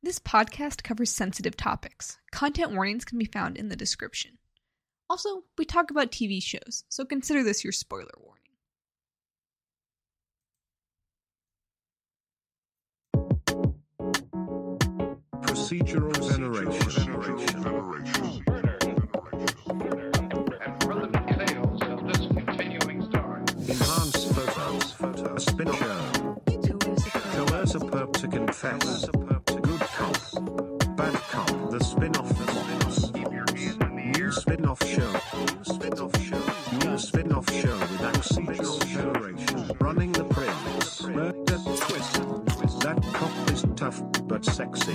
This podcast covers sensitive topics. Content warnings can be found in the description. Also, we talk about TV shows, so consider this your spoiler warning. Procedural story. Enhanced photos. A spin show. Coerce a perp to confess. Spin-off show. Spin-off show. New spin-off show with procedural veneration. Running the prince. Murder twist. That cop is tough but sexy.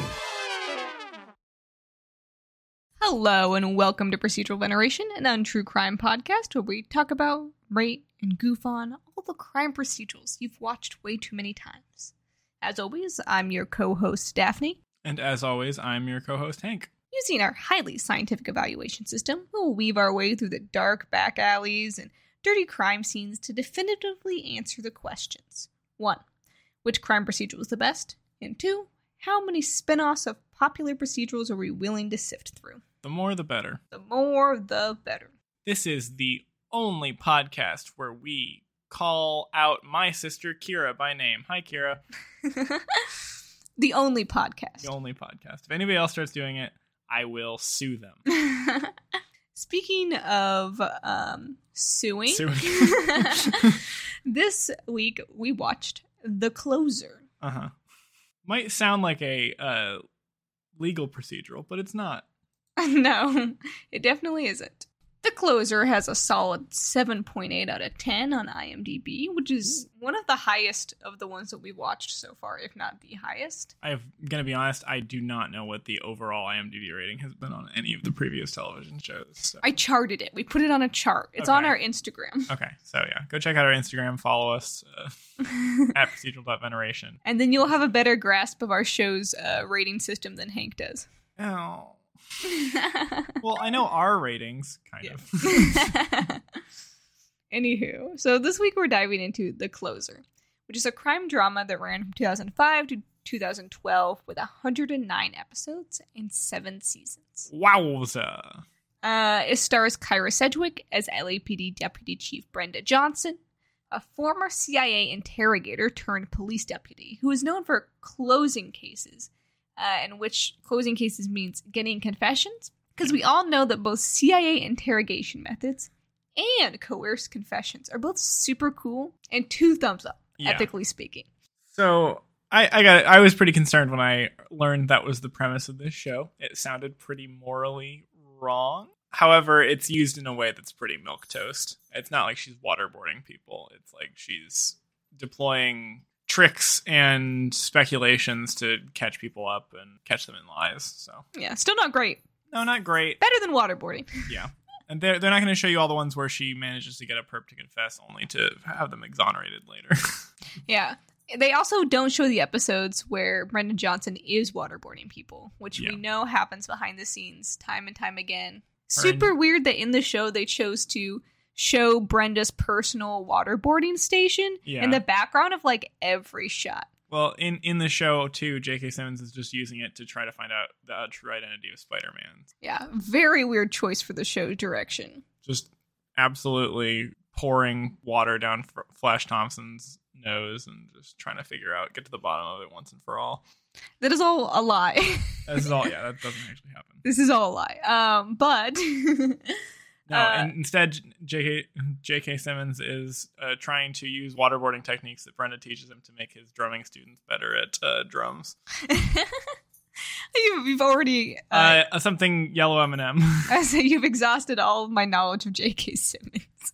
Hello, and welcome to Procedural Veneration, an untrue crime podcast where we talk about, rate, and goof on all the crime procedurals you've watched way too many times. As always, I'm your co host, Daphne. And as always, I'm your co host, Hank. Using our highly scientific evaluation system, we'll weave our way through the dark back alleys and dirty crime scenes to definitively answer the questions 1. Which crime procedural is the best? And 2. How many spin offs of popular procedurals are we willing to sift through? The more the better. The more, the better. This is the only podcast where we call out my sister, Kira, by name. Hi, Kira. the only podcast. The only podcast. If anybody else starts doing it, I will sue them. Speaking of um, suing, Suing. this week we watched The Closer. uh huh. Might sound like a uh, legal procedural, but it's not. no, it definitely isn't. The Closer has a solid 7.8 out of 10 on IMDb, which is one of the highest of the ones that we've watched so far, if not the highest. I'm gonna be honest. I do not know what the overall IMDb rating has been on any of the previous television shows. So. I charted it. We put it on a chart. It's on our Instagram. Okay, so yeah, go check out our Instagram. Follow us uh, at procedural.veneration. and then you'll have a better grasp of our show's uh, rating system than Hank does. Oh. Well, I know our ratings, kind Yeah. of. Anywho, so this week we're diving into The Closer, which is a crime drama that ran from 2005 to 2012 with 109 episodes and seven seasons. Wowza. Uh, it stars Kyra Sedgwick as LAPD Deputy Chief Brenda Johnson, a former CIA interrogator turned police deputy who is known for closing cases, uh, in which closing cases means getting confessions. Because we all know that both CIA interrogation methods and coerced confessions are both super cool and two thumbs up, Yeah. ethically speaking. So I, I got I was pretty concerned when I learned that was the premise of this show. It sounded pretty morally wrong. However, it's used in a way that's pretty milk toast. It's not like she's waterboarding people. It's like she's deploying tricks and speculations to catch people up and catch them in lies. So Yeah, still not great. no, not great. Better than waterboarding. Yeah. And they're, they're not going to show you all the ones where she manages to get a perp to confess only to have them exonerated later. Yeah. They also don't show the episodes where Brenda Johnson is waterboarding people, which Yeah. we know happens behind the scenes time and time again. Super weird that in the show they chose to show Brenda's personal waterboarding station Yeah. in the background of like every shot. well, in, in the show, too, J.K. Simmons is just using it to try to find out the uh, true identity of Spider Man. Yeah, very weird choice for the show direction. Just absolutely pouring water down Flash Thompson's nose and just trying to figure out, get to the bottom of it once and for all. That is all a lie. This is all, yeah, that doesn't actually happen. this is all a lie. Um, but No, Uh, and instead, J.K. J.K. Simmons is uh, trying to use waterboarding techniques that Brenda teaches him to make his drumming students better at uh, drums. you've, already uh, Uh, something yellow M&M. I say you've exhausted all of my knowledge of J.K. Simmons.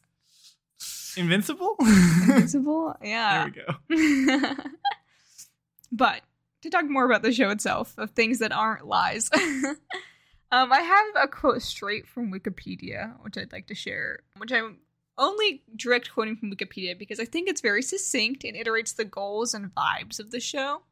Invincible? Invincible? Yeah. There we go. but to talk more about the show itself, of things that aren't lies, um, I have a quote straight from Wikipedia, which I'd like to share, which I'm only direct quoting from Wikipedia because I think it's very succinct and iterates the goals and vibes of the show.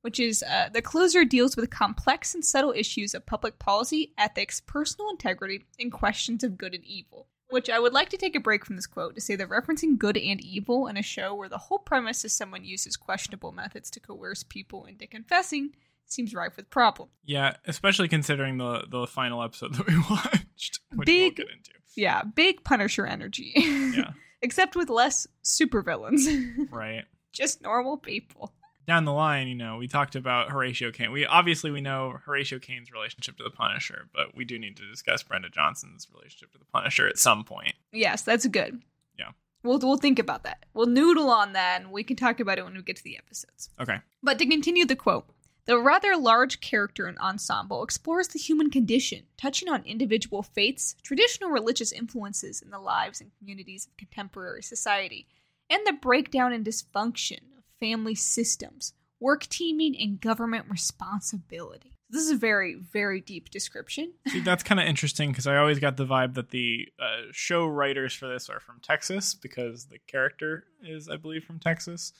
Which is uh, the closer deals with complex and subtle issues of public policy, ethics, personal integrity, and questions of good and evil. Which I would like to take a break from this quote to say that referencing good and evil in a show where the whole premise is someone uses questionable methods to coerce people into confessing seems rife with problems. Yeah, especially considering the the final episode that we watched, which Big- we'll get into. Yeah, big Punisher energy. Yeah, Except with less supervillains. right. Just normal people. Down the line, you know, we talked about Horatio Kane. We obviously we know Horatio Kane's relationship to the Punisher, but we do need to discuss Brenda Johnson's relationship to the Punisher at some point. Yes, that's good. Yeah. We'll we'll think about that. We'll noodle on that and we can talk about it when we get to the episodes. Okay. But to continue the quote, the rather large character and ensemble explores the human condition, touching on individual faiths, traditional religious influences in the lives and communities of contemporary society, and the breakdown and dysfunction of family systems, work teaming, and government responsibility. This is a very, very deep description. See, that's kind of interesting because I always got the vibe that the uh, show writers for this are from Texas because the character is, I believe, from Texas,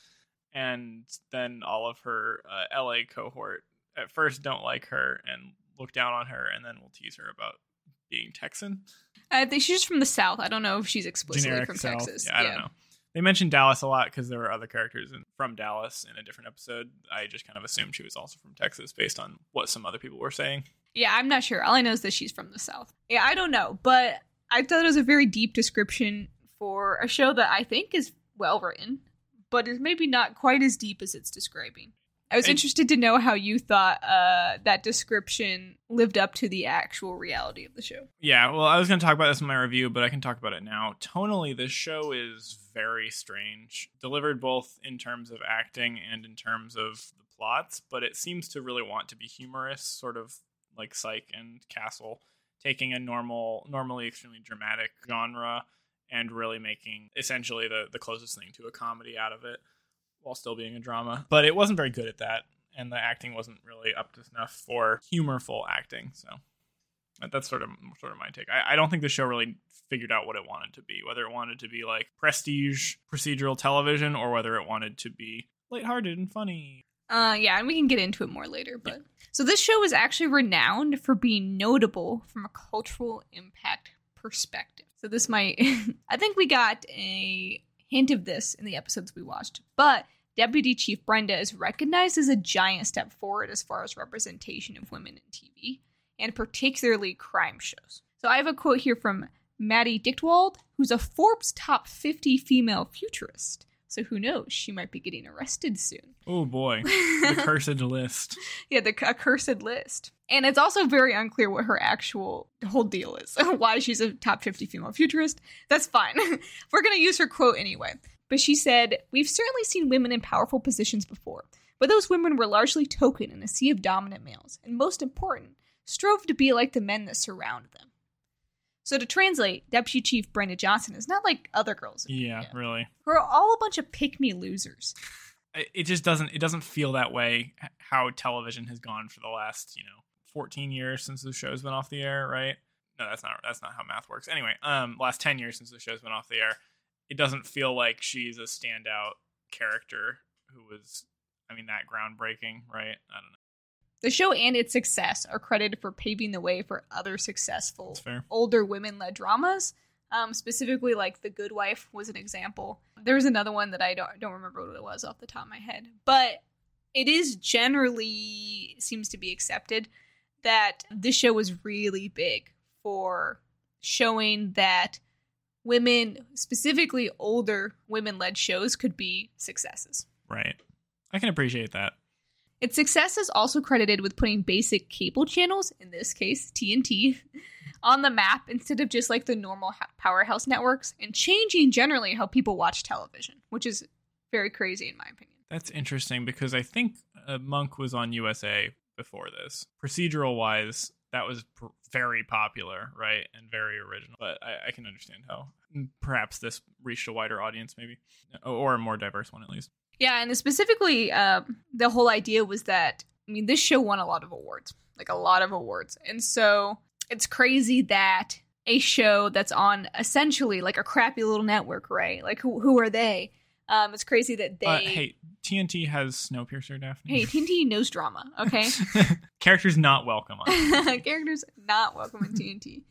and then all of her uh, LA cohort at first don't like her and look down on her, and then we'll tease her about being Texan. I think she's from the South. I don't know if she's explicitly generic from South. Texas. Yeah, I don't know. They mentioned Dallas a lot because there were other characters in, from Dallas in a different episode. I just kind of assumed she was also from Texas based on what some other people were saying. Yeah, I'm not sure. All I know is that she's from the South. Yeah, I don't know, but I thought it was a very deep description for a show that I think is well written, but is maybe not quite as deep as it's describing. I was It- interested to know how you thought uh, that description lived up to the actual reality of the show. Yeah, well, I was going to talk about this in my review, but I can talk about it now. Tonally, this show is very strange, delivered both in terms of acting and in terms of the plots, but it seems to really want to be humorous, sort of like Psych and Castle, taking a normal, normally extremely dramatic genre and really making essentially the, the closest thing to a comedy out of it while still being a drama. But it wasn't very good at that, and the acting wasn't really up to snuff for humorful acting, so. That's sort of sort of my take. I, I don't think the show really figured out what it wanted to be, whether it wanted to be like prestige procedural television or whether it wanted to be lighthearted and funny. Uh, yeah, and we can get into it more later. But so this show is actually renowned for being notable from a cultural impact perspective. So this might, I think we got a hint of this in the episodes we watched. But Deputy Chief Brenda is recognized as a giant step forward as far as representation of women in TV, and particularly crime shows. So I have a quote here from Maddy Dychtwald, who's a Forbes top 50 female futurist. So who knows? She might be getting arrested soon. Oh boy, the cursed list. Yeah, the accursed list. And it's also very unclear what her actual whole deal is. Why she's a top 50 female futurist. That's fine. We're going to use her quote anyway. But she said, We've certainly seen women in powerful positions before, but those women were largely token in a sea of dominant males, and most important, strove to be like the men that surround them. So to translate, Deputy Chief Brenda Johnson is not like other girls. Yeah, really. We're all a bunch of pick me losers. It it just doesn't it doesn't feel that way how television has gone for the last, you know, 14 years since the show's been off the air, right? No, that's not that's not how math works. Anyway, um last 10 years since the show's been off the air, it doesn't feel like she's a standout character who was I mean that groundbreaking, right? I don't know. The show and its success are credited for paving the way for other successful older women led dramas. Um, specifically, like The Good Wife was an example. There was another one that I don't don't remember what it was off the top of my head, but it is generally seems to be accepted that this show was really big for showing that women, specifically older women led shows, could be successes. Right. I can appreciate that. Its success is also credited with putting basic cable channels, in this case TNT, on the map instead of just like the normal ha- powerhouse networks and changing generally how people watch television, which is very crazy in my opinion. That's interesting because I think uh, Monk was on USA before this. Procedural wise, that was pr- very popular, right, and very original. But I, I can understand how perhaps this reached a wider audience, maybe, or a more diverse one at least. Yeah, and specifically, um, the whole idea was that I mean, this show won a lot of awards, like a lot of awards, and so it's crazy that a show that's on essentially like a crappy little network, right? Like who who are they? Um, it's crazy that they. Uh, hey, TNT has Snowpiercer, Daphne. Hey, TNT knows drama, okay? Characters not welcome on. Characters not welcome in TNT.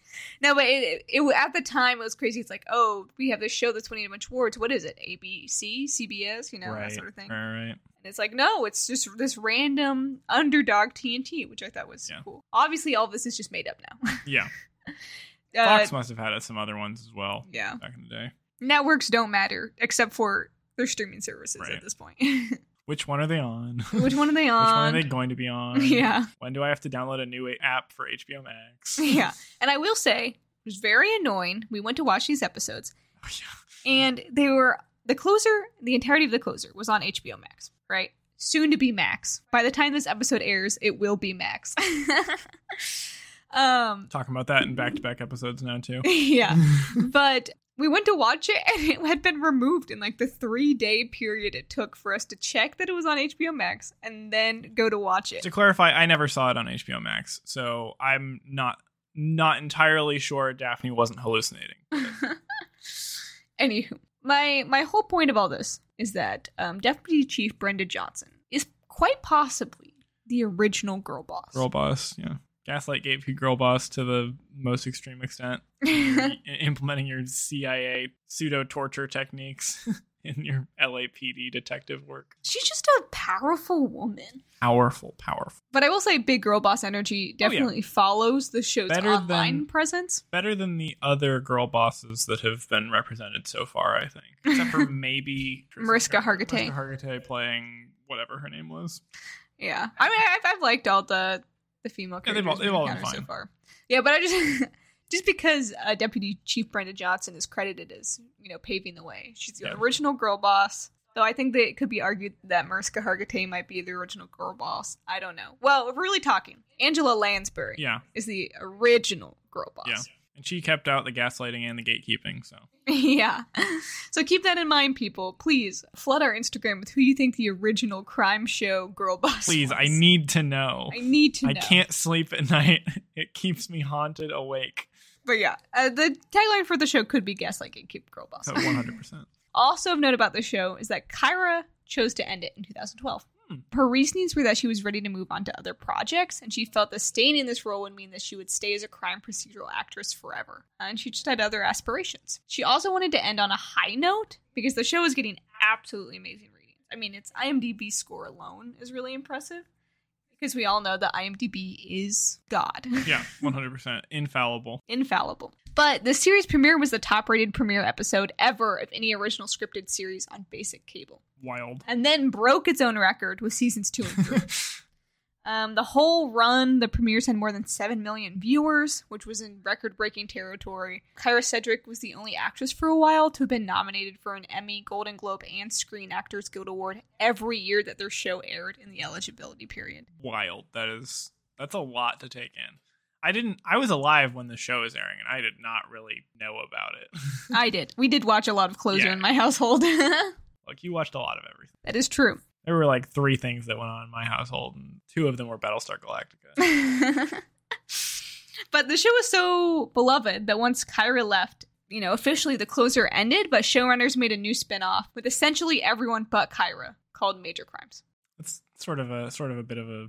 No, but it, it, it at the time it was crazy. It's like, oh, we have this show that's winning a bunch of awards. What is it? ABC, CBS, you know, right, that sort of thing. right, right. And it's like, no, it's just this random underdog TNT, which I thought was Yeah. cool. Obviously, all this is just made up now. Yeah. Uh, Fox must have had some other ones as well yeah. back in the day. Networks don't matter except for their streaming services Right. at this point. Which one are they on? Which one are they on? Which one are they going to be on? yeah. When do I have to download a new app for HBO Max? Yeah. And I will say, it was very annoying. We went to watch these episodes, Oh, yeah. and they were the closer, the entirety of the closer was on HBO Max, right? Soon to be Max. By the time this episode airs, it will be Max. um, Talking about that in back to back episodes now too. yeah. But we went to watch it and it had been removed in like the three day period it took for us to check that it was on HBO Max and then go to watch it. to clarify, I never saw it on HBO Max, so I'm not not entirely sure Daphne wasn't hallucinating. Anywho, my my whole point of all this is that um, Deputy Chief Brenda Johnson is quite possibly the original girl boss. Girl boss, yeah. Gaslight gatekeep girl boss to the most extreme extent. Implementing your CIA pseudo torture techniques in your LAPD detective work. She's just a powerful woman. Powerful, powerful. But I will say, big girl boss energy Oh, yeah. definitely follows the show's Better online than- presence. Better than the other girl bosses that have been represented so far, I think. Except for maybe Mariska Hargitay. Mariska Hargitay playing whatever her name was. Yeah, I mean, I've, I've liked all the the female Yeah, characters they've all- they've all so far. Yeah, but I just just because uh, Deputy Chief Brenda Johnson is credited as you know paving the way. She's the Yeah. original girl boss. Though I think that it could be argued that Mariska Hargitay might be the original girl boss. I don't know. Well, we're really talking, Angela Lansbury Yeah, is the original girl boss. yeah. And she kept out the gaslighting and the gatekeeping, so. yeah. So keep that in mind, people. Please flood our Instagram with who you think the original crime show girl boss. Please, I need to know. I need to know. I can't sleep at night. It keeps me haunted awake. But yeah, uh, the tagline for the show could be "Gaslight Gatekeep Girl Boss." 100%. also of note about the show is that Kyra chose to end it in 2012. Her reasonings were that she was ready to move on to other projects, and she felt that staying in this role would mean that she would stay as a crime procedural actress forever. And she just had other aspirations. She also wanted to end on a high note because the show was getting absolutely amazing ratings. I mean, its IMDb score alone is really impressive because we all know that IMDb is God. Yeah, 100%. Infallible. infallible. But the series premiere was the top rated premiere episode ever of any original scripted series on basic cable, Wild. and then broke its own record with seasons two and three. um, the whole run, the premieres had more than 7 million viewers, which was in record breaking territory. Kyra Sedgwick was the only actress for a while to have been nominated for an Emmy, Golden Globe, and Screen Actors Guild Award every year that their show aired in the eligibility period. Wild. That is, that's a lot to take in. I didn't, I was alive when the show was airing and I did not really know about it. I did. We did watch a lot of Closer Yeah. in my household. like, you watched a lot of everything. that is true. There were like three things that went on in my household, and two of them were Battlestar Galactica. but the show was so beloved that once Kyra left, you know, officially the closer ended, but showrunners made a new spin-off with essentially everyone but Kyra called Major Crimes. It's sort of a sort of a bit of a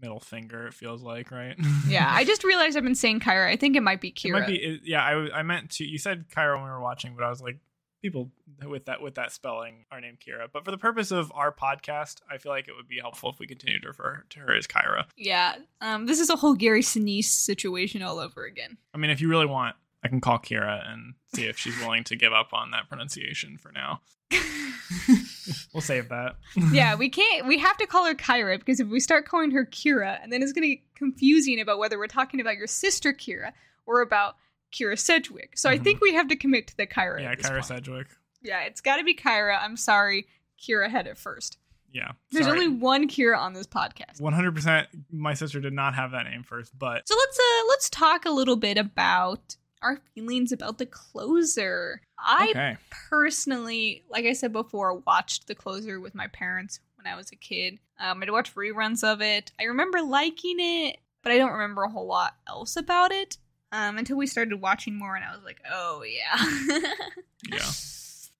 middle finger. It feels like, right? Yeah, I just realized I've been saying Kyra. I think it might be Kira. It might be. Yeah, I, I meant to. You said Kyra when we were watching, but I was like, people with that with that spelling are named Kira. But for the purpose of our podcast, I feel like it would be helpful if we continue to refer to her as Kyra. Yeah, um, this is a whole Gary Sinise situation all over again. I mean, if you really want, I can call Kira and see if she's willing to give up on that pronunciation for now. we'll save that. yeah, we can't. We have to call her Kyra because if we start calling her Kira, and then it's going to get confusing about whether we're talking about your sister Kira or about Kira Sedgwick. So I Mhm. think we have to commit to the Kyra. yeah, Kyra point. Sedgwick. Yeah, it's got to be Kyra. I'm sorry, Kira had it first. Yeah, There's sorry. only one Kira on this podcast. 100%. My sister did not have that name first, but So let's uh let's talk a little bit about our feelings about the closer. I okay. personally, like I said before, watched The Closer with my parents when I was a kid. Um, I'd watch reruns of it. I remember liking it, but I don't remember a whole lot else about it um, until we started watching more, and I was like, oh yeah. Yeah.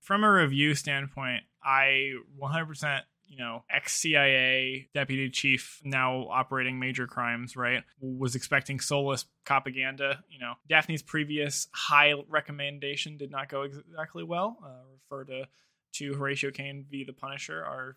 From a review standpoint, I 100%, you know, ex CIA deputy chief, now operating major crimes, right? Was expecting soulless propaganda. You know, Daphne's previous high recommendation did not go exactly well. Uh, refer to to Horatio Kane v. The Punisher, our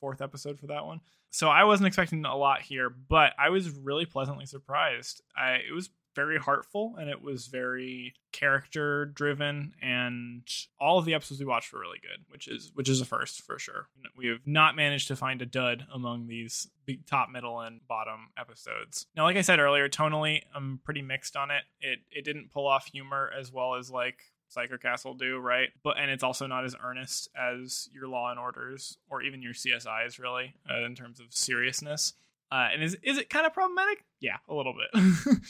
fourth episode for that one. So I wasn't expecting a lot here, but I was really pleasantly surprised. I it was very heartful and it was very character driven and all of the episodes we watched were really good which is which is a first for sure we have not managed to find a dud among these top middle and bottom episodes now like i said earlier tonally i'm pretty mixed on it it it didn't pull off humor as well as like Psycho Castle do, right? But and it's also not as earnest as your Law and Orders or even your CSIs, really, uh, in terms of seriousness. Uh, and is is it kind of problematic? Yeah, a little bit,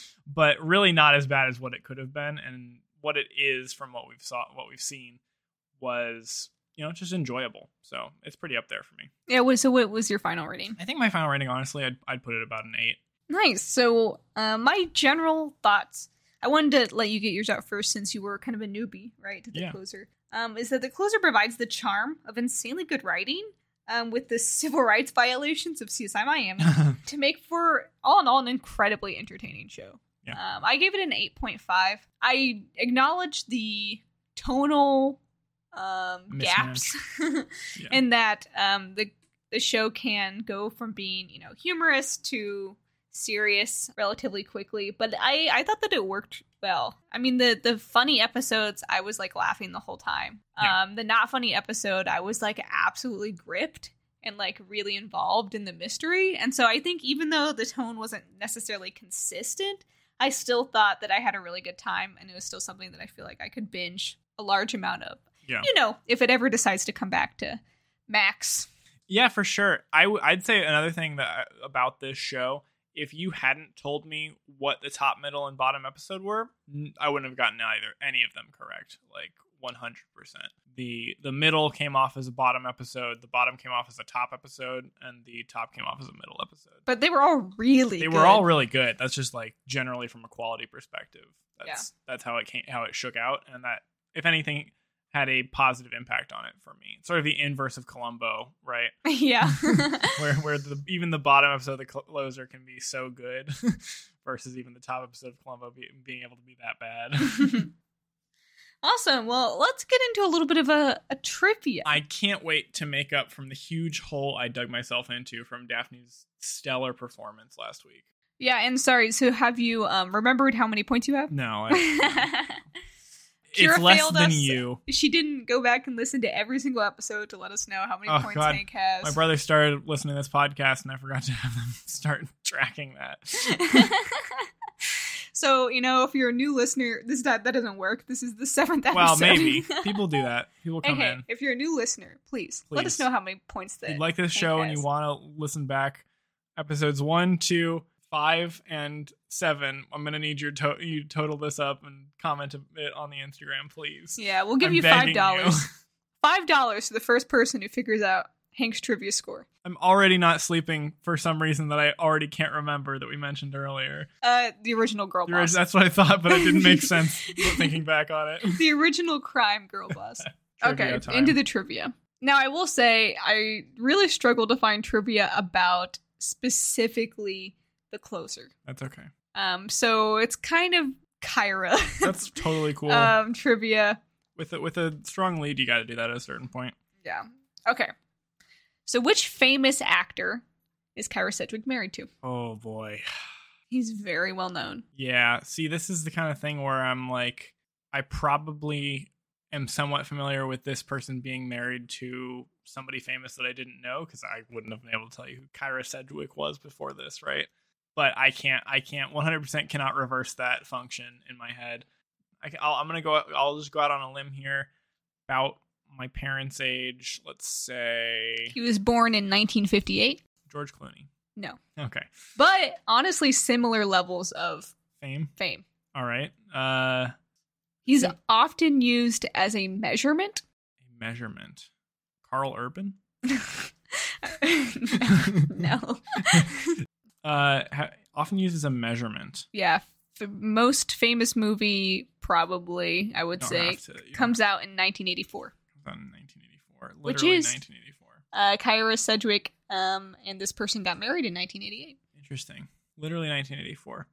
but really not as bad as what it could have been, and what it is from what we've saw, what we've seen, was you know just enjoyable. So it's pretty up there for me. Yeah. So what was your final rating? I think my final rating, honestly, I'd I'd put it about an eight. Nice. So uh, my general thoughts. I wanted to let you get yours out first since you were kind of a newbie, right, to the Yeah. closer. Um, is that the closer provides the charm of insanely good writing um, with the civil rights violations of CSI Miami to make for all in all an incredibly entertaining show. Yeah. Um, I gave it an 8.5. I acknowledge the tonal um, gaps Yeah. in that um, the the show can go from being you know humorous to serious relatively quickly. But I I thought that it worked well. I mean the the funny episodes I was like laughing the whole time. Yeah. Um, the not funny episode I was like absolutely gripped and like really involved in the mystery. And so I think even though the tone wasn't necessarily consistent, I still thought that I had a really good time and it was still something that I feel like I could binge a large amount of. Yeah. You know, if it ever decides to come back to Max. Yeah, for sure. I w- I'd say another thing that about this show, if you hadn't told me what the top, middle, and bottom episode were, I wouldn't have gotten either any of them correct. Like one hundred percent. The the middle came off as a bottom episode, the bottom came off as a top episode, and the top came off as a middle episode. But they were all really They good. were all really good. That's just like generally from a quality perspective. That's that's how it came how it shook out, and that if anything had a positive impact on it for me. Sort of the inverse of Columbo, right? yeah. where where the even the bottom episode of the closer can be so good versus even the top episode of Columbo be, being able to be that bad. awesome. Well, let's get into a little bit of a, a trivia. I can't wait to make up from the huge hole I dug myself into from Daphne's stellar performance last week. yeah, and sorry. So, have you um, remembered how many points you have? No, I, Kira it's less than us. you. She didn't go back and listen to every single episode to let us know how many Oh, points God. Hank has. My brother started listening to this podcast, and I forgot to have them start tracking that. so you know, if you're a new listener, this that that doesn't work. This is the seventh episode. Well, maybe people do that. People come okay, in. if you're a new listener, please, let us know how many points that If you like this show and you want to listen back, episodes one, two, five, and seven, I'm gonna need your to- you total this up and comment a bit on the Instagram, please. Yeah, we'll give I'm you five dollars. Five dollars to the first person who figures out Hank's trivia score. I'm already not sleeping for some reason that I already can't remember that we mentioned earlier. Uh, the original girl The boss. That's what I thought, but it didn't make sense thinking back on it. the original crime girl boss. okay, time. into the trivia. Now, I will say I really struggled to find trivia about specifically the closer. That's okay. Um, so it's kind of Kyra That's totally cool. um trivia. with a, with a strong lead, you got to do that at a certain point. Yeah. Okay. So, which famous actor is Kyra Sedgwick married to? Oh boy. He's very well known. Yeah. See, this is the kind of thing where I'm like, I probably am somewhat familiar with this person being married to somebody famous that I didn't know because I wouldn't have been able to tell you who Kyra Sedgwick was before this, right? But I can't, I can't, 100% cannot reverse that function in my head. I, I'll, I'm gonna go. I'll just go out on a limb here. About my parents' age, let's say He was born in 1958. George Clooney. No. Okay. But honestly, similar levels of Fame. fame. All right. Uh, He's Yeah. often used as a measurement. a measurement. Karl Urban. no. uh, ha- often used as a measurement. yeah. The most famous movie, probably, I would say, to- comes out in 1984. don't- in 1984. Which Literally is- 1984. Uh, Kyra Sedgwick um, and this person got married in 1988. Interesting. Literally 1984.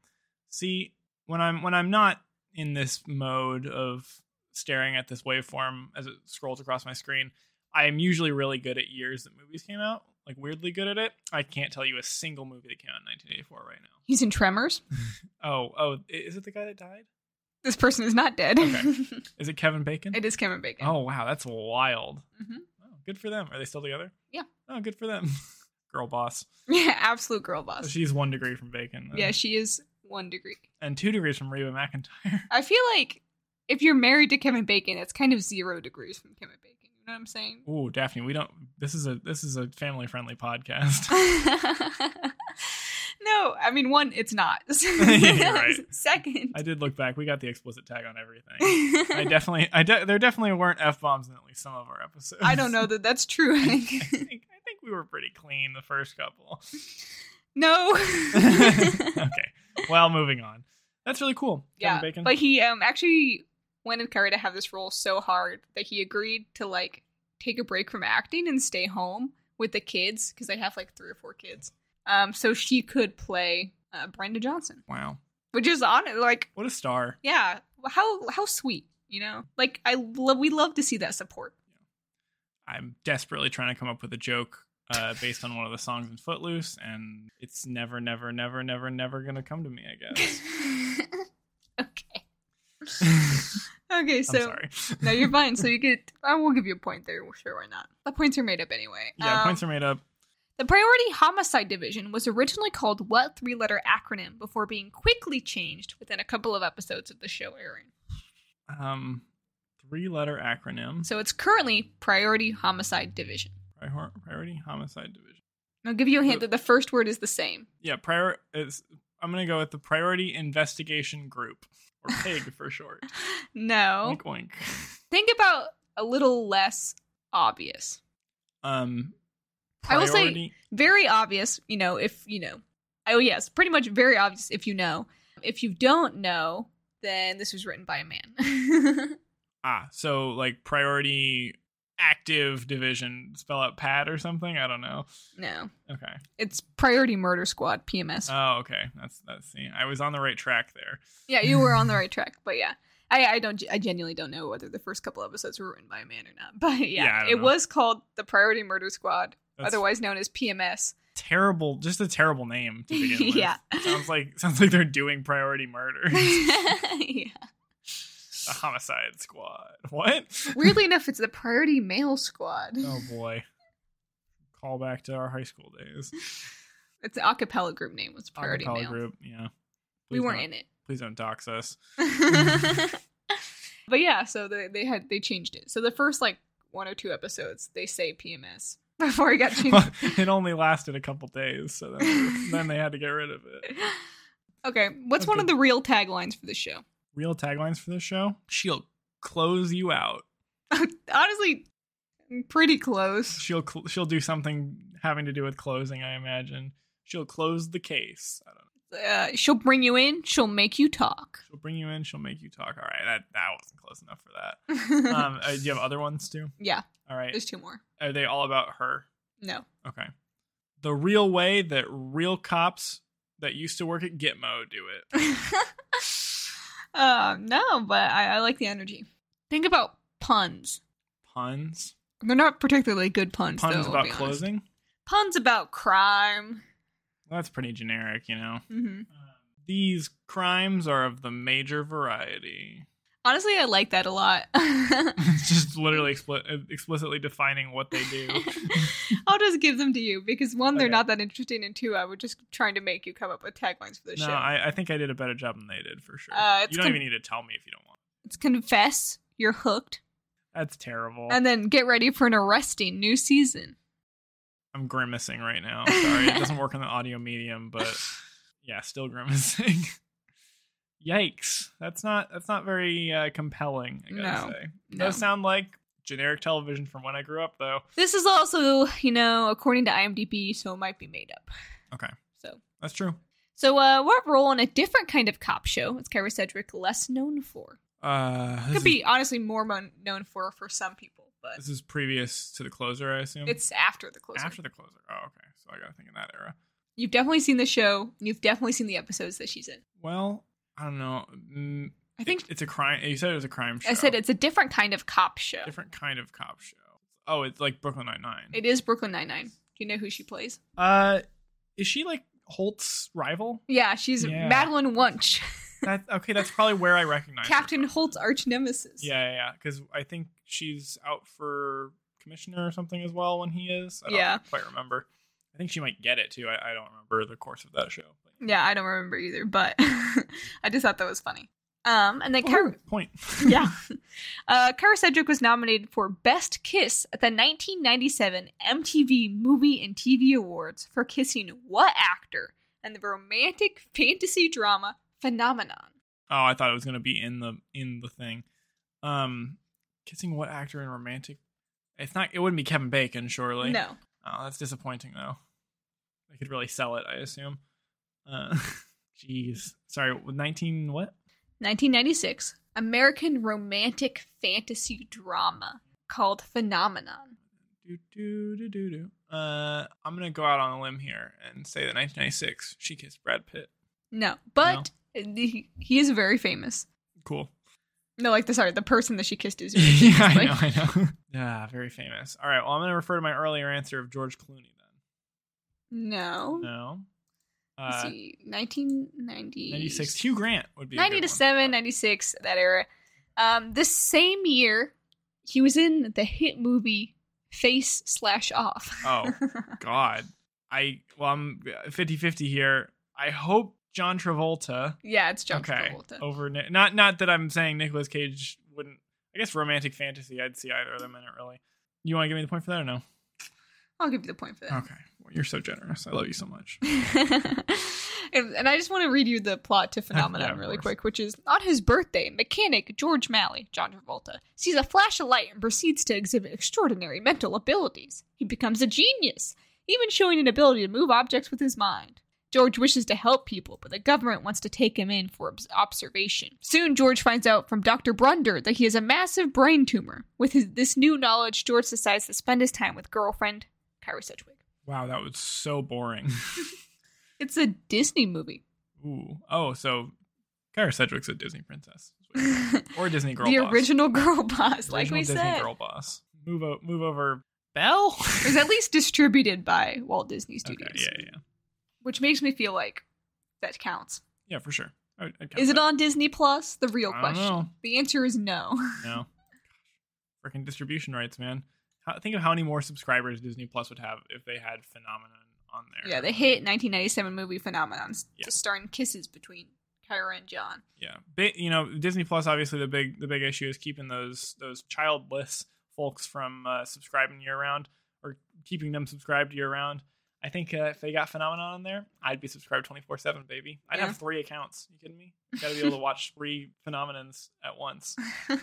See, when I'm when I'm not in this mode of staring at this waveform as it scrolls across my screen, I am usually really good at years that movies came out. Like weirdly good at it. I can't tell you a single movie that came out in 1984 right now. He's in Tremors. Oh, oh, is it the guy that died? This person is not dead. Okay. Is it Kevin Bacon? it is Kevin Bacon. Oh wow, that's wild. Mhm. Oh, good for them. Are they still together? Yeah. Oh, good for them. Girl boss. Yeah, absolute girl So boss. she's one degree from Bacon. then. Yeah, she is one degree. and two degrees from Reba McEntire. I feel like if you're married to Kevin Bacon, it's kind of zero degrees from Kevin Bacon. Know what I'm saying? Ooh, Daphne, we don't. This is a this is a family friendly podcast. no, I mean one, it's not. Right. Second, I did look back. We got the explicit tag on everything. I definitely, I de- there definitely weren't f bombs in at least some of our episodes. I don't know that that's true. I think, I think we were pretty clean the first couple. no. okay. Well, moving on. That's really cool. Kevin yeah, Bacon. but he um actually wanted Curry to have this role so hard that he agreed to like take a break from acting and stay home with the kids because they have like three or four kids. Um, so she could play uh, Brenda Johnson, wow. which is on like What a star. yeah, how how sweet, you know? Like I love we love to see that support. I'm desperately trying to come up with a joke uh, based on one of the songs in Footloose, and it's never, never, never, never, never gonna come to me. I guess. okay. So no, you're fine. So you get, I will give you a point there. Sure, why not? The points are made up anyway. Yeah, Um, points are made up. The Priority Homicide Division was originally called what three letter acronym before being quickly changed within a couple of episodes of the show airing? Um, three letter acronym. So it's currently Priority Homicide Division. Prior- Priority Homicide Division. I'll give you a hint that the first word is the same. Yeah, prior is. I'm gonna go with the Priority Investigation Group, or PIG for short. No. Oink oink. Think about a little less obvious. Um, I will say- Very obvious, you know, if you know. Oh, yes, pretty much very obvious if you know. If you don't know, then this was written by a man. Ah, so like priority active division, spell out pad or something. I don't know. no. Okay. It's Priority Murder Squad, PMS. Oh, okay. That's that's. See, I was on the right track there. Yeah, you were on the right track, but yeah, I I don't I genuinely don't know whether the first couple episodes were written by a man or not, but yeah, Yeah, it know. was called the Priority Murder Squad, That's otherwise known as PMS. terrible. Just a terrible name to begin with. Yeah. Sounds like sounds like they're doing priority murder. yeah. The homicide squad. What? Weirdly enough, it's the Priority Male Squad. Oh boy. Call back to our high school days. It's an acapella group name. Was Priority Acapella Male. group. Yeah. We weren't in it. Please don't dox us. but yeah, so they they had they changed it. So the first like one or two episodes, they say PMS before it got changed. it only lasted a couple days, so then, then they had to get rid of it. okay, what's one of the real taglines for the show? Real taglines for this show? She'll close you out. Honestly, pretty close. She'll cl- she'll do something having to do with closing. I imagine she'll close the case. I don't know. Uh, she'll bring you in. She'll make you talk. She'll bring you in. She'll make you talk. All right, that that wasn't close enough for that. Um, uh, do you have other ones too? yeah, All right, there's two more. are they all about her? No. Okay. The real way that real cops that used to work at Gitmo do it. uh, no, but I, I like the energy. Think about puns. Puns. They're not particularly good puns. Puns though, about be closing. Puns about crime. Well, that's pretty generic, you know. hmm These crimes are of the major variety. Honestly, I like that a lot. it's just literally expli- explicitly defining what they do. I'll just give them to you because one, they're Okay. not that interesting, and two, I was just trying to make you come up with taglines for the no, show. I, I think I did a better job than they did for sure. Uh, it's you don't con- even need to tell me if you don't want. It's confess you're hooked, That's terrible. and then get ready for an arresting new season. I'm grimacing right now. Sorry, it doesn't work on the audio medium, but yeah, still grimacing. Yikes! That's not that's not very uh, compelling. I gotta No. say. No. Does sound like generic television from when I grew up, though. This is also, you know, according to IMDb, so it might be made up. Okay, So, that's true. so uh, what role in a different kind of cop show is Kyra Sedgwick less known for? Uh, Could is, be honestly more mon- known for for some people, but this is previous to the closer, I assume. it's after the closer. after the closer. Oh, okay. So I gotta think in that era. You've definitely seen the show. You've definitely seen the episodes that she's in. Well, I don't know. Mm, I think it's a crime. You said it was a crime show. I said it's a different kind of cop show. different kind of cop show. Oh, it's like Brooklyn Nine Nine. It is Brooklyn Nine Nine. Do you know who she plays? Uh, is she like Holt's rival? Yeah, she's Yeah. Madeline Wuntch, That okay? That's probably where I recognize Captain. Holt's arch nemesis. Yeah, yeah, yeah. Because I think she's out for commissioner or something as well when he is. I don't Yeah. quite remember. I think she might get it too. I, I don't remember the course of that show. Yeah, I don't remember either, but I just thought that was funny. Um, and then Kara, Oh, point. yeah, uh, Kara Sedgwick was nominated for Best Kiss at the 1997 MTV Movie and TV Awards for kissing what actor and the romantic fantasy drama Phenomenon. Oh, I thought it was gonna be in the in the thing. Um, kissing what actor in romantic? It's not. It wouldn't be Kevin Bacon, surely. No, Oh, that's disappointing though. They could really sell it, I assume. Uh, jeez. Sorry, nineteen what? 1996 American romantic fantasy drama called Phenomenon. Do do do do do. Uh, I'm gonna go out on a limb here and say that 1996 she kissed Brad Pitt. No, but He, he is very famous. Cool. No, like the sorry, the person that she kissed is. Very yeah. I know, I know. Yeah, very famous. All right, well, I'm gonna refer to my earlier answer of George Clooney then. No. No. Let's Uh, see, 1990. 96. Hugh Grant would be a 90 good to one. 7, 96, that era. Um, this same year, he was in the hit movie Face Slash Off. Oh. God, I well, I'm 50-50 here. I hope John Travolta. yeah, it's John okay, Travolta. over not not that I'm saying Nicolas Cage wouldn't. I guess romantic fantasy. I'd see either of them in it. Really. You want to give me the point for that or no? I'll give you the point for that. Okay. You're so generous. I love you so much. and, and I just want to read you the plot to Phenomenon Yeah, really course. quick, which is on his birthday, mechanic George Malley, John Travolta, sees a flash of light and proceeds to exhibit extraordinary mental abilities. He becomes a genius, even showing an ability to move objects with his mind. George wishes to help people, but the government wants to take him in for observation. Soon, George finds out from Dr. Brunder that he has a massive brain tumor. With his, this new knowledge, George decides to spend his time with girlfriend Kyra Sedgwick. Wow, that was so boring. It's a Disney movie. Ooh. Oh, so Kyra Sedgwick's a Disney princess, or a Disney girl. the boss. original girl boss, like we Disney said. girl boss. Move o- move over, Belle. It was at least distributed by Walt Disney Studios, yeah, yeah, yeah, which makes me feel like that counts. yeah, for sure. I count Is it that. on Disney Plus? The real I question. know. The answer is no. No. Freaking distribution rights, man. Think of how many more subscribers Disney Plus would have if they had Phenomenon on there. yeah, the hit 1997 movie Phenomenon, Yeah. just starring kisses between Kyra and John. Yeah, Ba- you know, Disney Plus. Obviously, the big the big issue is keeping those those childless folks from uh, subscribing year round or keeping them subscribed year round. I think uh, if they got Phenomenon on there, I'd be subscribed twenty four seven, baby. I'd Yeah. have three accounts. You kidding me? You Got to be able to watch three Phenomenons at once.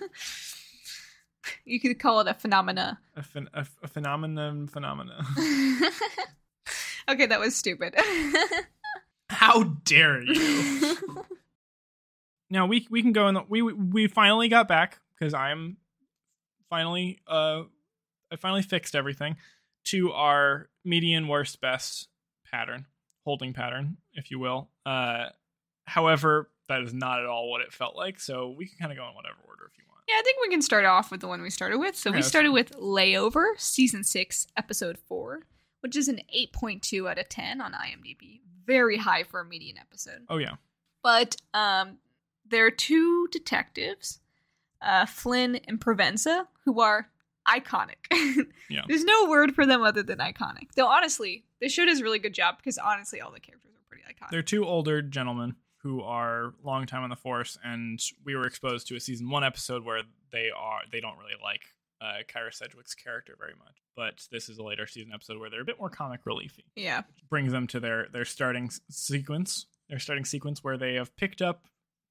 you could call it a phenomena. A, phen- a, a phenomenon, phenomena. okay, that was stupid. How dare you? now we we can go in the we we finally got back because I'm finally uh I finally fixed everything to our median worst best pattern holding pattern if you will uh however that is not at all what it felt like so we can kind of go in whatever order if you want Yeah, I think we can start off with the one we started with. So Okay, we started with Layover, season six, episode four, which is an 8.2 out of 10 on IMDb. Very high for a median episode. oh yeah But um, there are two detectives, uh, Flynn and Provenza, who are iconic. Yeah. There's no word for them other than iconic. Though honestly, this show does a really good job because honestly, all the characters are pretty iconic. they're two older gentlemen who are long time on the force and we were exposed to a season one episode where they are they don't really like uh Kyra Sedgwick's character very much but this is a later season episode where they're a bit more comic reliefy yeah. brings them to their their starting sequence their starting sequence where they have picked up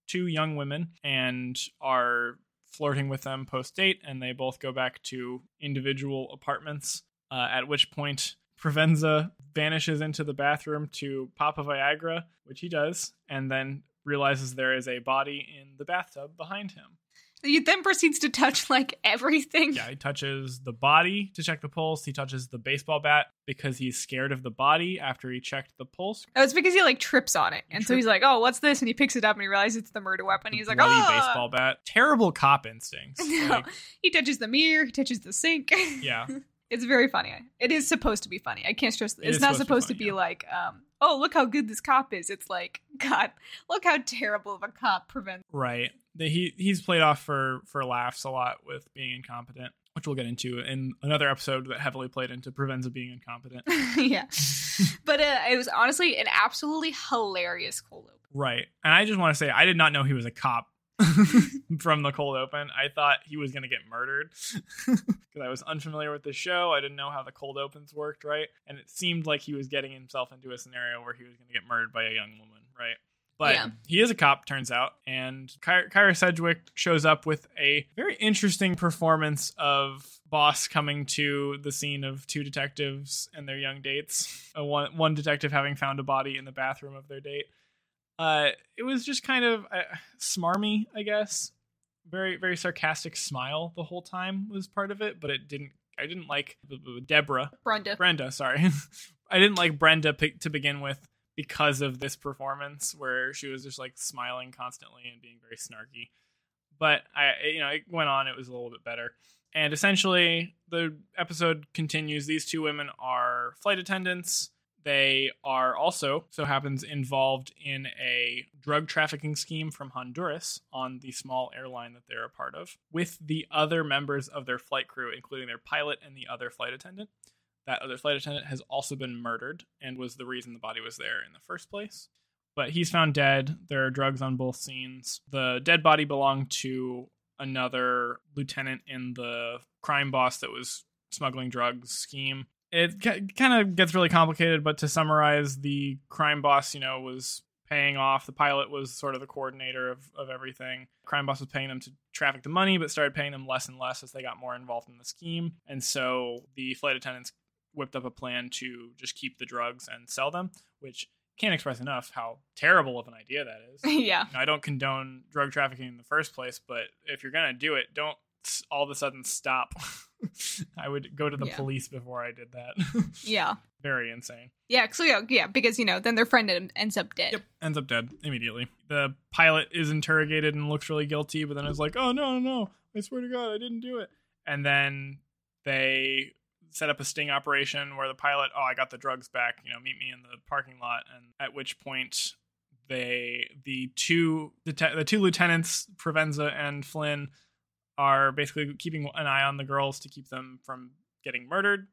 two young women and are flirting with them post date and they both go back to individual apartments uh, at which point Provenza vanishes into the bathroom to pop a Viagra, which he does, and then realizes there is a body in the bathtub behind him. He then proceeds to touch like everything. Yeah, he touches the body to check the pulse. He touches the baseball bat because he's scared of the body after he checked the pulse. Oh, it's because he like trips on it, and so he's like, "Oh, what's this?" And he picks it up and he realizes it's the murder weapon. He's like, "Oh!" baseball bat. Terrible cop instincts. No. Like, He touches the mirror. He touches the sink. yeah. It's very funny. It is supposed to be funny. I can't stress. It It's not supposed supposed to to be be, funny, like, um, oh, look how good this cop is. It's like, God, look how terrible of a cop Provenza. Right. He he's played off for for laughs a lot with being incompetent, which we'll get into in another episode that heavily played into Provenza being incompetent. yeah, but uh, it was honestly an absolutely hilarious cold open. right. And I just want to say I did not know he was a cop from the cold open. I thought he was going to get murdered because I was unfamiliar with the show. I didn't know how the cold opens worked, right? And it seemed like he was getting himself into a scenario where he was going to get murdered by a young woman, right? But Yeah. he is a cop, turns out. And Ky- Kyra Sedgwick shows up with a very interesting performance of Boss coming to the scene of two detectives and their young dates. Uh, one, one detective having found a body in the bathroom of their date. Uh, it was just kind of uh, smarmy, I guess. Very, very sarcastic smile the whole time was part of it, but it didn't. I didn't like Deborah Brenda. Brenda, sorry. I didn't like Brenda pick, to begin with because of this performance where she was just like smiling constantly and being very snarky. But I you know, it went on, it was a little bit better. And essentially the episode continues these two women are flight attendants. They are also so happens involved in a drug trafficking scheme from Honduras on the small airline that they're a part of with the other members of their flight crew including their pilot and the other flight attendant that other flight attendant has also been murdered and was the reason the body was there in the first place. But he's found dead. There are drugs on both scenes. The dead body belonged to another lieutenant in the crime boss that was smuggling drugs scheme. It kind of gets really complicated, but to summarize, the crime boss, you know, was paying off. The pilot was sort of the coordinator of, of everything. Crime boss was paying them to traffic the money, but started paying them less and less as they got more involved in the scheme. And so the flight attendants whipped up a plan to just keep the drugs and sell them, which can't express enough how terrible of an idea that is. yeah. I don't condone drug trafficking in the first place, but if you're gonna do it, don't all of a sudden stop. I would go to the Yeah. police before I did that. Yeah. Very insane. Yeah. So yeah, yeah, because you know, then their friend en- ends up dead. Yep, ends up dead immediately. The pilot is interrogated and looks really guilty, but then is like, "Oh no, no, no! I swear to God, I didn't do it." And then they set up a sting operation where the pilot, "Oh, I got the drugs back. You know, meet me in the parking lot." And at which point, they the two the, the two lieutenants, Provenza and Flynn, are basically keeping an eye on the girls to keep them from getting murdered.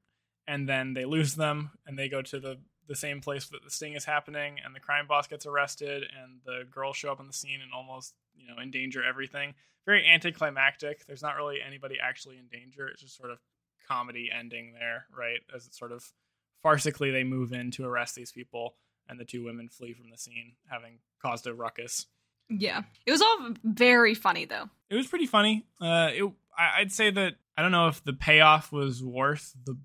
And then they lose them, and they go to the the same place that the sting is happening and the crime boss gets arrested and the girls show up on the scene and almost you know endanger everything. Very anticlimactic. There's not really anybody actually in danger. It's just sort of comedy ending there right? As it's sort of farcically they move in to arrest these people and the two women flee from the scene having caused a ruckus Yeah. It was all very funny though. it was pretty funny uh it i'd say that i don't know if the payoff was worth the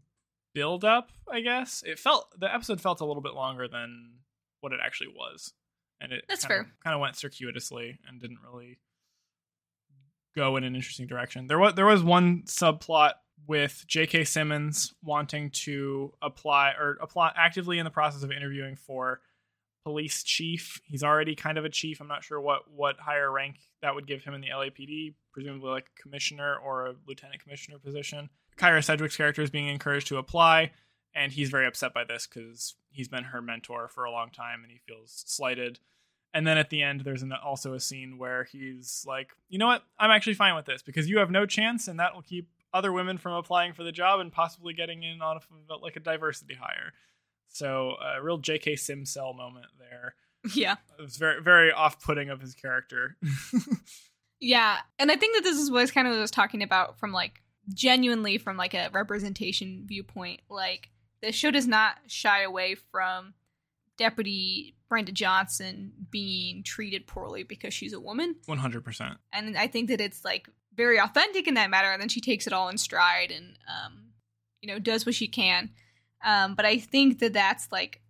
build up i guess it felt the episode felt a little bit longer than what it actually was and it That's kind of, fair. kind of went circuitously and didn't really go in an interesting direction there was there was one subplot with jk simmons wanting to apply or apply actively in the process of interviewing for police chief. He's already kind of a chief. I'm not sure what what higher rank that would give him in the lapd presumably like a commissioner or a lieutenant commissioner position. Kyra sedgwick's character is being encouraged to apply and he's very upset by this because he's been her mentor for a long time and he feels slighted. And then at the end there's an, also a scene where he's like you know what? I'm actually fine with this because you have no chance and that will keep other women from applying for the job and possibly getting in on a, like a diversity hire so a real jk simcell moment there Yeah. it was very very off-putting of his character Yeah. And I think that this is what kind of what I was talking about from like genuinely from like a representation viewpoint. Like the show does not shy away from Deputy Brenda Johnson being treated poorly because she's a woman. 100% and I think that it's like very authentic in that matter. And then she takes it all in stride and um, you know does what she can. Um, but I think that that's like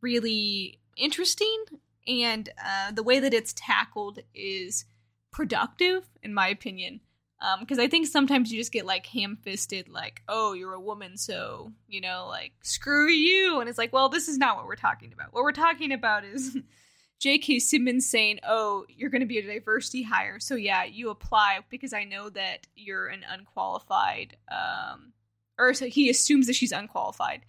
really interesting, and uh, the way that it's tackled is productive, in my opinion. Because I think sometimes you just get like ham fisted, like, oh, you're a woman, so, you know, like, screw you. And it's like, well, this is not what we're talking about. What we're talking about is J.K. Simmons saying, "Oh, you're going to be a diversity hire, so yeah, you apply because I know that you're an unqualified um, or so he assumes that she's unqualified,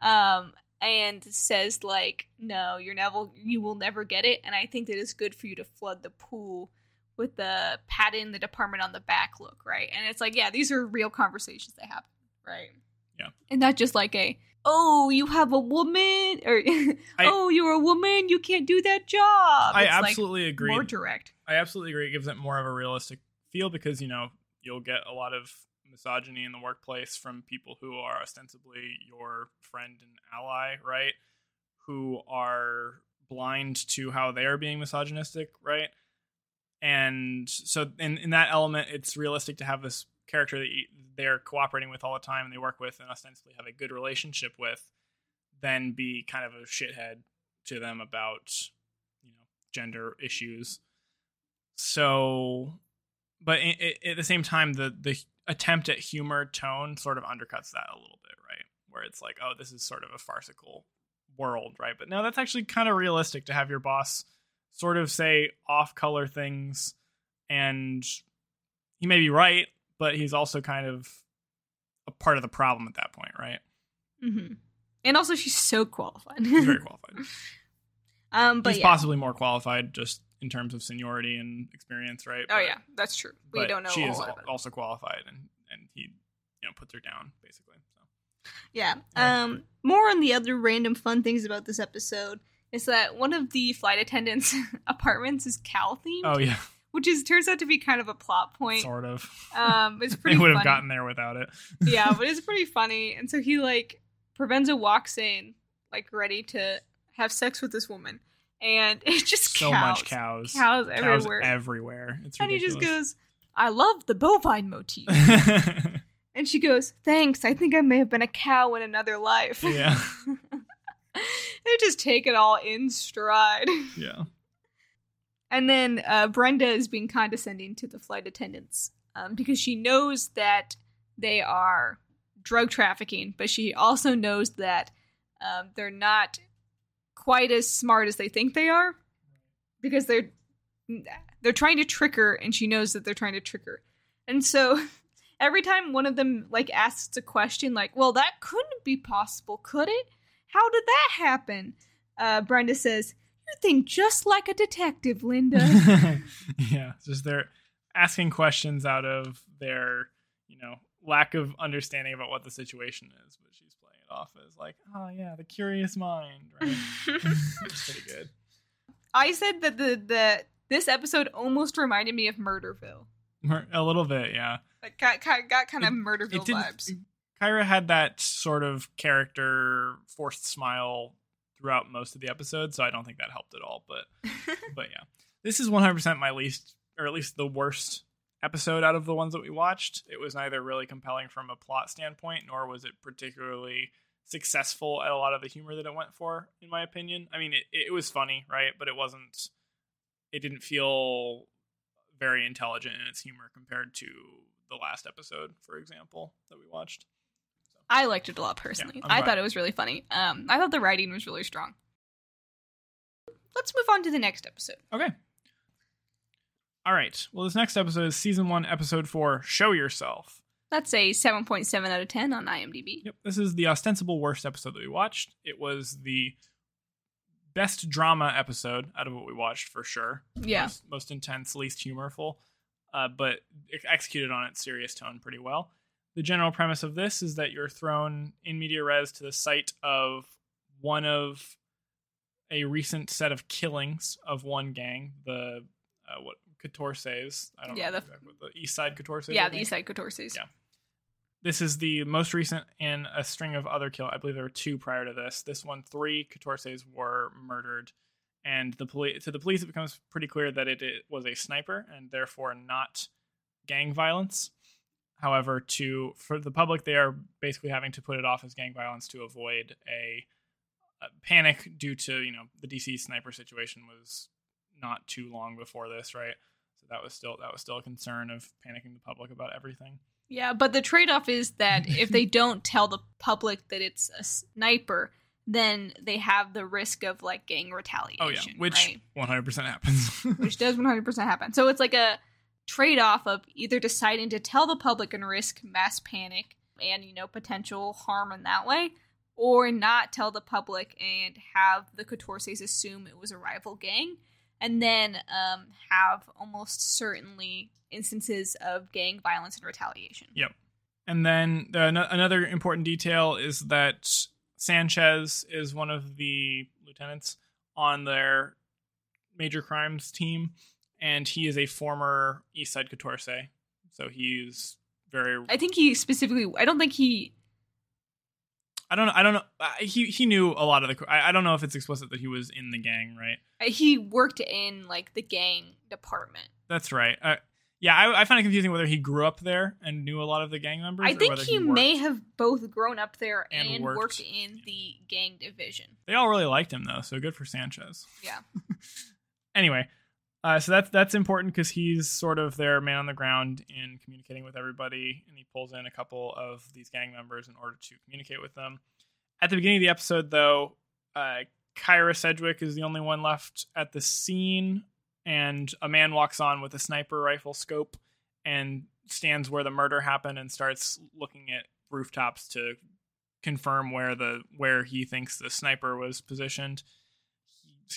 um, and says like, "No, you're never, you will never get it." And I think that it's good for you to flood the pool with the pat in the department on the back look, right? And it's like, yeah, these are real conversations that happen, right? Yeah. and not just like a. Oh, you have a woman, or oh, you're a woman. You can't do that job. I It's, like, absolutely agree. more direct. I absolutely agree. It gives it more of a realistic feel because you know you'll get a lot of misogyny in the workplace from people who are ostensibly your friend and ally, right? Who are blind to how they are being misogynistic, right? And so in in that element, it's realistic to have this character that you, they're cooperating with all the time and they work with and ostensibly have a good relationship with, then be kind of a shithead to them about you know gender issues so but at the same time the the attempt at humor tone sort of undercuts that a little bit right where it's like oh this is sort of a farcical world right but no that's actually kind of realistic to have your boss sort of say off color things and he may be right but he's also kind of a part of the problem at that point right Mm-hmm. And also, she's so qualified. he's very qualified um, but he's yeah. possibly more qualified just in terms of seniority and experience right Oh But- yeah, that's true. We don't know. she a is lot about also qualified and and he you know puts her down basically so Yeah. Yeah. Um, more on the other random fun things about this episode is that one of the flight attendants' apartments is cow themed, oh yeah which is turns out to be kind of a plot point. sort of Um, it's they pretty. would have gotten there without it yeah, but it's pretty funny. And so he like Provenza walks in like ready to have sex with this woman, and it's just so cows. much cows cows Cows everywhere. everywhere it's and he just goes, "I love the bovine motif." and she goes, "Thanks. I think I may have been a cow in another life." yeah they just take it all in stride. yeah And then uh, Brenda is being condescending to the flight attendants um, because she knows that they are drug trafficking, but she also knows that um, they're not quite as smart as they think they are because they're they're trying to trick her, and she knows that they're trying to trick her. And so every time one of them like asks a question, like, "Well, that couldn't be possible, could it? How did that happen?" Uh, Brenda says, "You think just like a detective, Linda." yeah just they're asking questions out of their you know lack of understanding about what the situation is but she's off as like oh yeah the curious mind right? It's pretty good. I said that the the this episode almost reminded me of Murderville. A little bit yeah. Like got got, got kind of Murderville it vibes. kyra had that sort of character forced smile throughout most of the episode so i don't think that helped at all but but yeah. This is 100% my least or at least the worst episode out of the ones that we watched. It was neither really compelling from a plot standpoint nor was it particularly successful at a lot of the humor that it went for in my opinion i mean it, it was funny right but it wasn't it didn't feel very intelligent in its humor compared to the last episode for example that we watched I liked it a lot personally. I'm I thought it was really funny. Um, I thought the writing was really strong. Let's move on to the next episode. Okay. All right. Well, this next episode is season one, episode four. Show yourself. That's a seven point seven out of ten on IMDb. Yep. This is the ostensible worst episode that we watched. It was the best drama episode out of what we watched for sure. Yeah. Most, most intense, least humorful, uh, but it executed on its serious tone pretty well. The general premise of this is that you're thrown in media res to the site of one of a recent set of killings of one gang, the uh, what says. I don't Yeah, know the- exactly the East Side says. Yeah, the East Side Catorces. Yeah. This is the most recent in a string of other kill. I believe there were two prior to this. This one, three Catorces were murdered, and the police to the police it becomes pretty clear that it, it was a sniper and therefore not gang violence. However, to for the public, they are basically having to put it off as gang violence to avoid a, a panic due to you know the DC sniper situation was not too long before this, right? That was still that was still a concern of panicking the public about everything. Yeah, but the trade off is that if they don't tell the public that it's a sniper, then they have the risk of like getting retaliation. Oh yeah, which one hundred percent happens. which does 100% happen. So it's like a trade off of either deciding to tell the public and risk mass panic and you know potential harm in that way, or not tell the public and have the Catorces assume it was a rival gang, and then um, have almost certainly instances of gang violence and retaliation. Yep. And then the, ano- another important detail is that Sanchez is one of the lieutenants on their major crimes team, and he is a former East Side Catorce. So he's very. I think he specifically. I don't think he. I don't know. I don't know. uh, He he knew a lot of the. I, I don't know if it's explicit that he was in the gang, right? He worked in like the gang department. That's right. Uh, yeah, I, I find it confusing whether he grew up there and knew a lot of the gang members. I think he, worked. may have both grown up there And and, worked. worked. in the gang division. They all really liked him though, so good for Sanchez. Yeah. anyway, uh, so that's that's important because he's sort of their man on the ground in communicating with everybody, and he pulls in a couple of these gang members in order to communicate with them. At the beginning of the episode, though, uh, Kyra Sedgwick is the only one left at the scene, and a man walks on with a sniper rifle scope and stands where the murder happened and starts looking at rooftops to confirm where the where he thinks the sniper was positioned.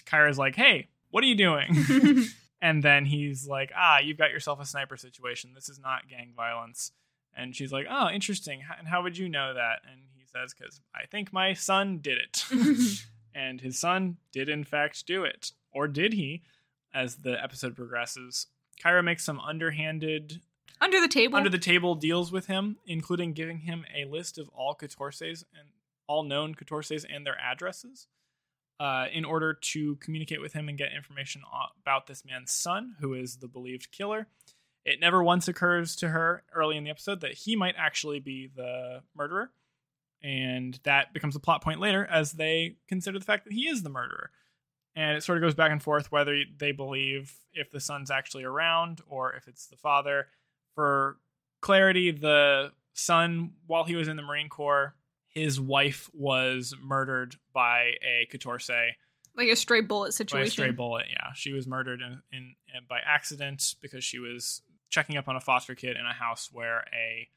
Kyra's like, "Hey, what are you doing?" and then he's like, "Ah, you've got yourself a sniper situation. This is not gang violence." And she's like, "Oh, interesting. And how would you know that?" And he says, "Cuz I think my son did it." and his son did in fact do it. Or did he? As the episode progresses, Kyra makes some underhanded Under the table. under the table deals with him, including giving him a list of all Catorces and all known Catorces and their addresses, uh, in order to communicate with him and get information about this man's son, who is the believed killer. It never once occurs to her early in the episode that he might actually be the murderer, and that becomes a plot point later as they consider the fact that he is the murderer. And it sort of goes back and forth whether they believe if the son's actually around or if it's the father for clarity, the son, while he was in the Marine Corps, his wife was murdered by a Catorce like a stray bullet by a situation. stray bullet. Yeah, she was murdered in, in, in by accident because she was checking up on a foster kid in a house where a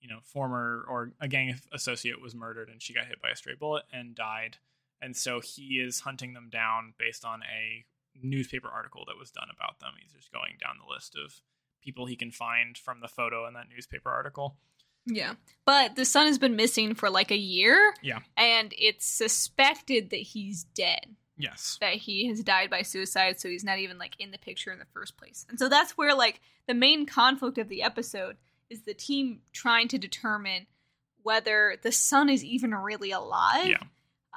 you know former or a gang associate was murdered, and she got hit by a stray bullet and died. And so he is hunting them down based on a newspaper article that was done about them. He's just going down the list of people he can find from the photo in that newspaper article. Yeah. But the son has been missing for like a year. Yeah. And it's suspected that he's dead. Yes. That he has died by suicide, so he's not even like in the picture in the first place. And so that's where like the main conflict of the episode is the team trying to determine whether the son is even really alive. Yeah.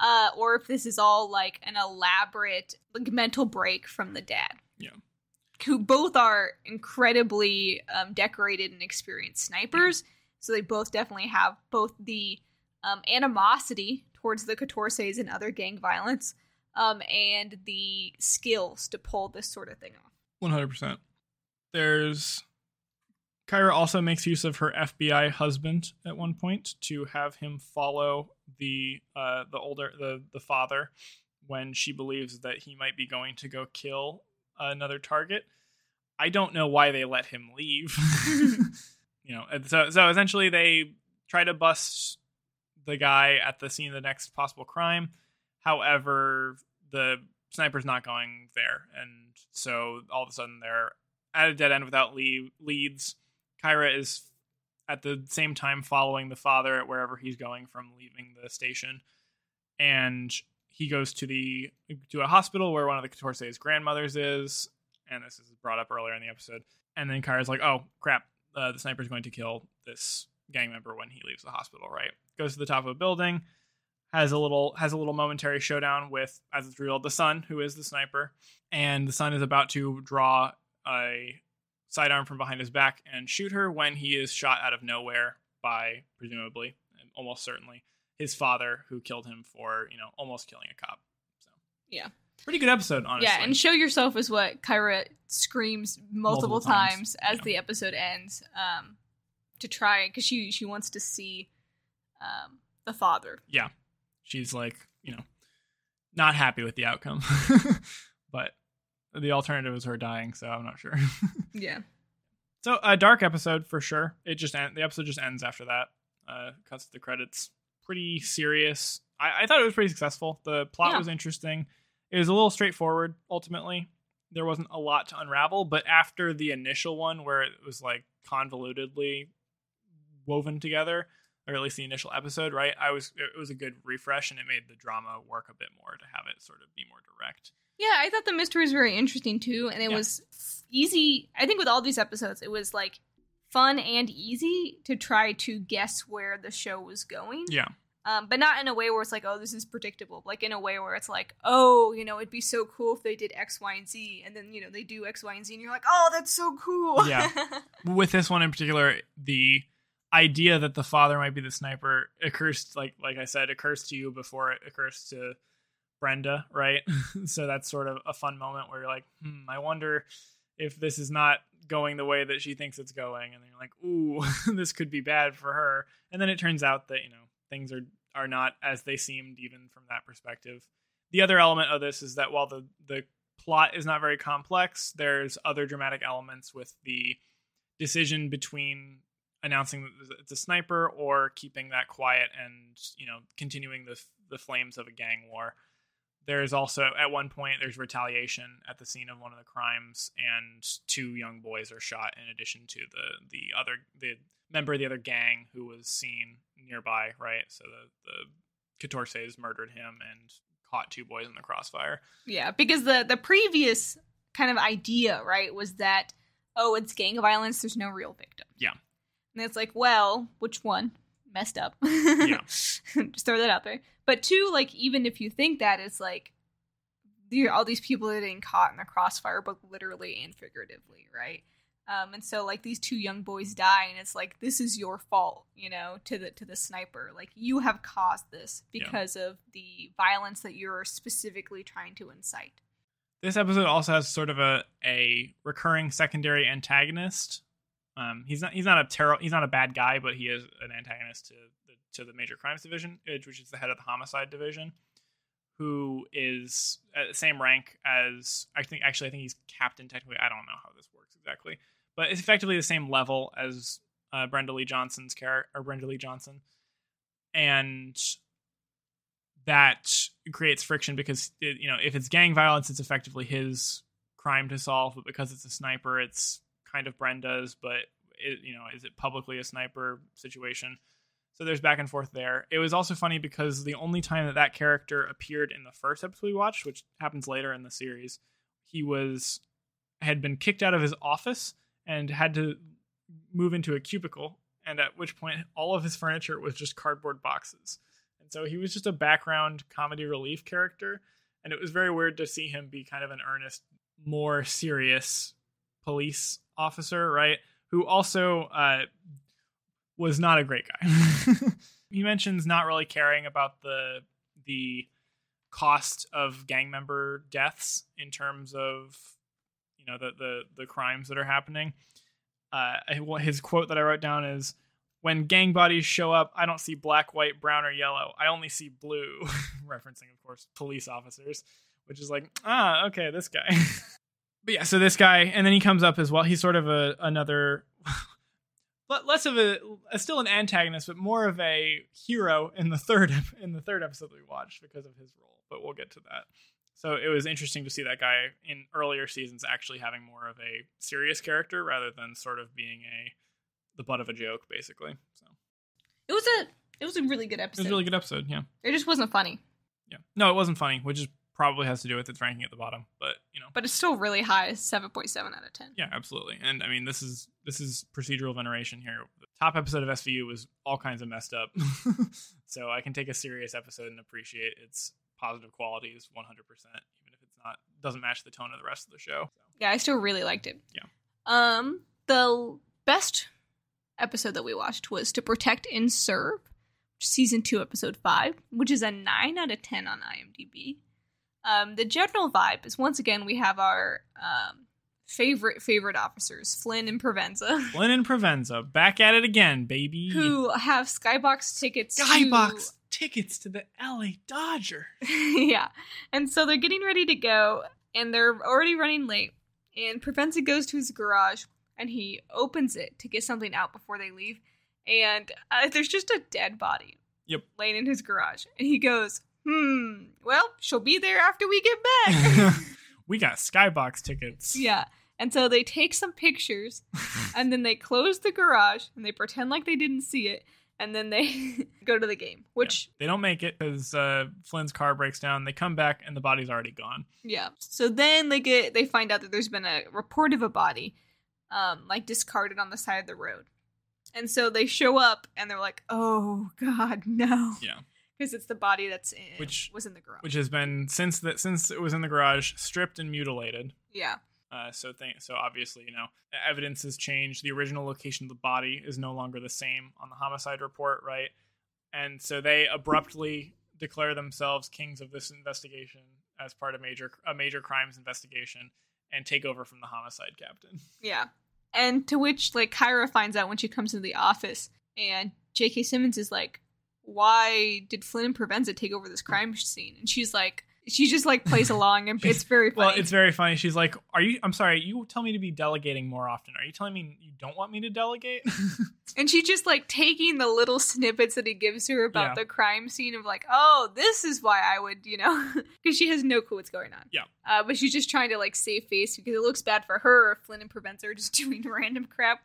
Uh, or if this is all like an elaborate like mental break from the dad. Yeah. Who both are incredibly um, decorated and experienced snipers. So they both definitely have both the um, animosity towards the Catorces and other gang violence, um, and the skills to pull this sort of thing off. One hundred percent. There's Kyra also makes use of her FBI husband at one point to have him follow the uh, the older the the father when she believes that he might be going to go kill another target. I don't know why they let him leave. you know, so so essentially they try to bust the guy at the scene of the next possible crime. However, the sniper's not going there, and so all of a sudden they're at a dead end without lead, leads. Kyra is at the same time following the father at wherever he's going from leaving the station, and he goes to the to a hospital where one of the Catorce's grandmothers is, and this is brought up earlier in the episode. And then Kyra's like, "Oh crap, uh, the sniper's going to kill this gang member when he leaves the hospital." Right? Goes to the top of a building, has a little has a little momentary showdown with, as it's revealed, the son who is the sniper, and the son is about to draw a sidearm from behind his back and shoot her when he is shot out of nowhere by presumably almost certainly his father who killed him for you know almost killing a cop so Yeah. Pretty good episode honestly Yeah, and show yourself is what Kyra screams multiple, Multiple times, times, as yeah. the episode ends, um, to try because she she wants to see um, the father. Yeah, she's like you know not happy with the outcome but the alternative is her dying so i'm not sure Yeah. so a dark episode for sure it just end, the episode just ends after that Uh, cuts the credits. Pretty serious. I, I thought it was pretty successful. The plot Yeah. was interesting. It was a little straightforward. Ultimately, there wasn't a lot to unravel. But after the initial one, where it was like convolutedly woven together, or at least the initial episode, right? I was it was a good refresh, and it made the drama work a bit more to have it sort of be more direct. Yeah, I thought the mystery was very interesting too, and it Yeah. was easy. I think with all these episodes, it was like fun and easy to try to guess where the show was going. Yeah. Um, but not in a way where it's like, oh, this is predictable. Like in a way where it's like, oh, you know, it'd be so cool if they did X, Y, and Z, and then you know they do X, Y, and Z, and you're like, oh, that's so cool. Yeah. with this one in particular, the idea that the father might be the sniper occurs like like I said, occurs to you before it occurs to Brenda, right? so that's sort of a fun moment where you're like, hmm, I wonder if this is not going the way that she thinks it's going, and then you're like, ooh, this could be bad for her. And then it turns out that, you know, things are are not as they seemed even from that perspective. The other element of this is that while the the plot is not very complex, there's other dramatic elements with the decision between announcing that it's a sniper or keeping that quiet and you know continuing the the flames of a gang war. There's also at one point there's retaliation at the scene of one of the crimes, and two young boys are shot in addition to the the other the member of the other gang who was seen nearby. Right, so the the Catorces murdered him and caught two boys in the crossfire. Yeah, because the the previous kind of idea, right, was that oh, it's gang violence. There's no real victim. Yeah. and it's like, well, which one messed up? Yeah. just throw that out there. But two, like, even if you think that, it's like all these people are getting caught in the crossfire, both literally and figuratively, right? Um, and so like these two young boys die, and it's like this is your fault, you know, to the to the sniper. Like you have caused this Yeah. because of the violence that you're specifically trying to incite. This episode also has sort of a a recurring secondary antagonist. Um, he's not he's not a terror he's not a bad guy, but he is an antagonist to the to the major crimes division, which is the head of the homicide division, who is at the same rank as I think actually I think he's captain technically. I don't know how this works exactly, but it's effectively the same level as uh, Brenda Leigh Johnson's character or Brenda Leigh Johnson, and that creates friction because it, you know if it's gang violence, it's effectively his crime to solve, but because it's a sniper, it's kind of Brenda's. But it, you know, is it publicly a sniper situation? So there's back and forth there. It was also funny because the only time that that character appeared in the first episode we watched, which happens later in the series, he was had been kicked out of his office and had to move into a cubicle, and at which point all of his furniture was just cardboard boxes. And so he was just a background comedy relief character, and it was very weird to see him be kind of an earnest, more serious police officer, right? Who also uh, was not a great guy. he mentions not really caring about the the cost of gang member deaths in terms of know the the the crimes that are happening. Uh, his quote that I wrote down is, "When gang bodies show up, I don't see black, white, brown, or yellow. I only see blue." Referencing, of course, police officers, which is like, ah, okay, this guy. but yeah, so this guy, and then he comes up as well. He's sort of a another. Less of a, a still an antagonist, but more of a hero in the third in the third episode we watched because of his role. But we'll get to that. So it was interesting to see that guy in earlier seasons actually having more of a serious character rather than sort of being a the butt of a joke, basically. So It was a it was a really good episode. it was a really good episode. Yeah, It just wasn't funny, yeah. No, it wasn't funny, which is probably has to do with its ranking at the bottom. But you know, but it's still really high, seven point seven out of ten. yeah, absolutely. And I mean, this is this is procedural veneration here. The top episode of SVU was all kinds of messed up, so I can take a serious episode and appreciate its positive qualities 100%, even if it's not doesn't match the tone of the rest of the show. So. Yeah, I still really liked it. Yeah. Um, the best episode that we watched was To Protect and Serve, season two, episode five, which is a nine out of ten on IMDb. Um, the general vibe is once again we have our um favorite favorite officers, Flynn and Provenza, Flynn and Provenza back at it again, baby. who have skybox tickets. Skybox tickets to the LA Dodger. yeah, and so they're getting ready to go, and they're already running late. And Provenza goes to his garage and he opens it to get something out before they leave. and uh, there's just a dead body. Yep. Laying in his garage, and he goes, "Hmm. Well, she'll be there after we get back." we got skybox tickets. yeah. And so they take some pictures, and then they close the garage, and they pretend like they didn't see it, and then they go to the game. Which They don't make it because uh, Flynn's car breaks down. They come back and the body's already gone. Yeah. So then they get they find out that there's been a report of a body, um, like discarded on the side of the road, and so they show up and they're like, "Oh God, no!" Yeah. because it's the body that's in, Which- was in the garage. Which has been since that since it was in the garage, stripped and mutilated. yeah, Uh, so th- so obviously, you know, evidence has changed. The original location of the body is no longer the same on the homicide report, right? And so they abruptly declare themselves kings of this investigation as part of major a major crimes investigation and take over from the homicide captain. yeah. And to which like Kyra finds out when she comes into the office, and J.K. Simmons is like, "Why did Flynn and Provenza take over this crime scene?" And she's like, she just like plays along, and it's very funny. Well, it's very funny. She's like, "Are you? I'm sorry. You tell me to be delegating more often. Are you telling me you don't want me to delegate?" And she's just like taking the little snippets that he gives her about Yeah. the crime scene of like, oh, this is why I would, you know, because she has no clue what's going on. Yeah. Uh, but she's just trying to like save face because it looks bad for her if Flynn and Provenza are just doing random crap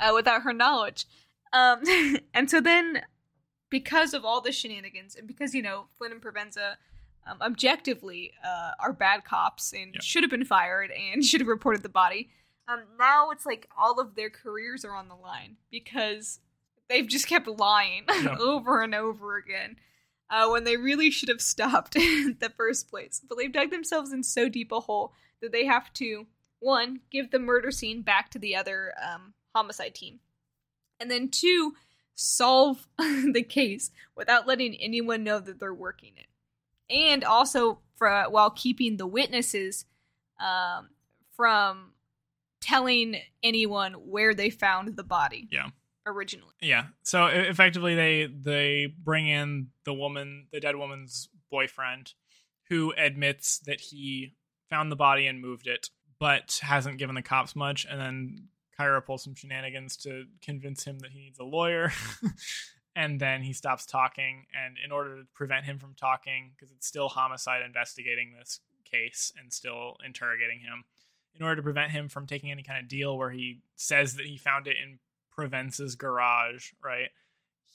uh, without her knowledge. Um, and so then, because of all the shenanigans and because, you know, Flynn and Provenza um, objectively uh, are bad cops and Yeah. should have been fired and should have reported the body. Um, now it's like all of their careers are on the line because they've just kept lying Yeah. over and over again uh, when they really should have stopped in the first place. But they've dug themselves in so deep a hole that they have to, one, give the murder scene back to the other um, homicide team, and then two, solve the case without letting anyone know that they're working it, and also for while keeping the witnesses um, from telling anyone where they found the body. Yeah. Originally. Yeah. So effectively, they they bring in the woman, the dead woman's boyfriend, who admits that he found the body and moved it, but hasn't given the cops much. And then Kyra pulls some shenanigans to convince him that he needs a lawyer. and then he stops talking. And in order to prevent him from talking, because it's still homicide investigating this case and still interrogating him, in order to prevent him from taking any kind of deal where he says that he found it in Provenza's garage, right?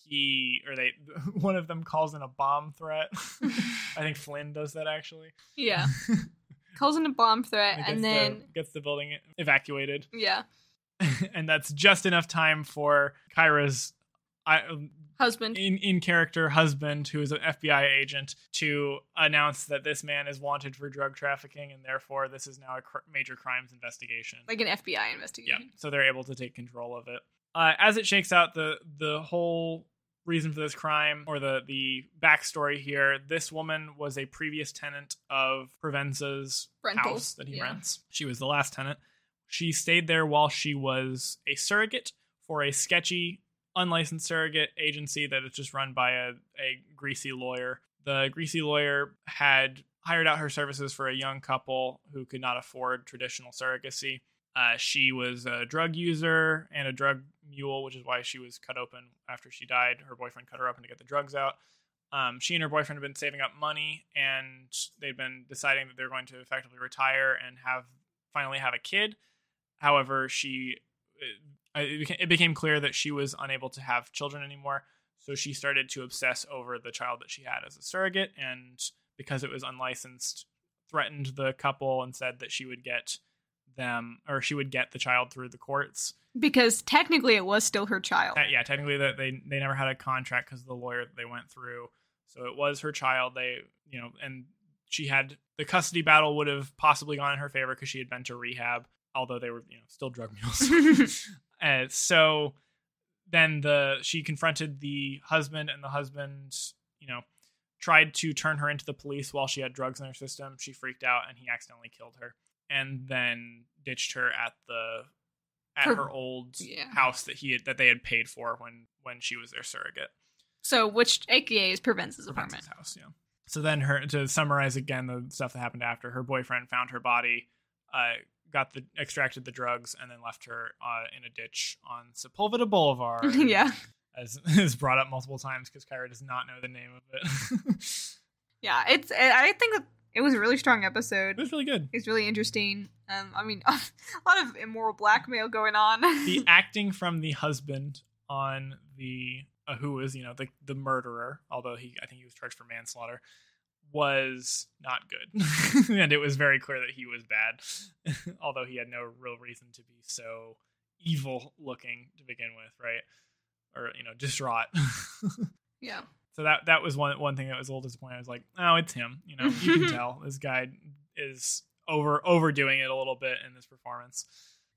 He or they one of them calls in a bomb threat. I think Flynn does that actually. Yeah. Calls in a bomb threat and the- then gets the building evacuated, yeah, and that's just enough time for Kyra's I, husband. in in character husband, who is an FBI agent, to announce that this man is wanted for drug trafficking, and therefore this is now a cr- major crimes investigation. Like an FBI investigation yeah so they're able to take control of it uh, as it shakes out the the whole reason for this crime or the the backstory here this woman was a previous tenant of Provenza's Rentals, house that he yeah. rents she was the last tenant she stayed there while she was a surrogate for a sketchy unlicensed surrogate agency that is just run by a, a greasy lawyer the greasy lawyer had hired out her services for a young couple who could not afford traditional surrogacy uh, she was a drug user and a drug mule, which is why she was cut open after she died. Her boyfriend cut her open to get the drugs out. Um, she and her boyfriend had been saving up money, and they'd been deciding that they're going to effectively retire and have finally have a kid. However, she it, it became, clear that she was unable to have children anymore, so she started to obsess over the child that she had as a surrogate, and because it was unlicensed, threatened the couple and said that she would get them or she would get the child through the courts. Because technically it was still her child. Uh, yeah, technically that they they never had a contract because of the lawyer that they went through. So it was her child. They you know, and she had the custody battle would have possibly gone in her favor because she had been to rehab, although they were you know still drug mules. uh, so then the she confronted the husband, and the husband you know tried to turn her into the police while she had drugs in her system. She freaked out, and he accidentally killed her, and then ditched her at the at Her- her old yeah. house that he had, that they had paid for when when she was their surrogate. so which AKA is Provenza's apartment. House, yeah. So then her to summarize again the stuff that happened after her boyfriend found her body, uh, got the extracted the drugs, and then left her uh, in a ditch on Sepulveda Boulevard. yeah. as is brought up multiple times because Kyra does not know the name of it. Yeah, it's. I think it was a really strong episode. it was really good. It's really interesting. Um, I mean, a lot of immoral blackmail going on. The acting from the husband on the uh, who was you know the the murderer, although he I think he was charged for manslaughter, was not good, and it was very clear that he was bad, although he had no real reason to be so evil looking to begin with, right? Or you know distraught. yeah, So that that was one one thing that was a little disappointing. I was like, oh, it's him. You know, you can tell this guy is over overdoing it a little bit in this performance.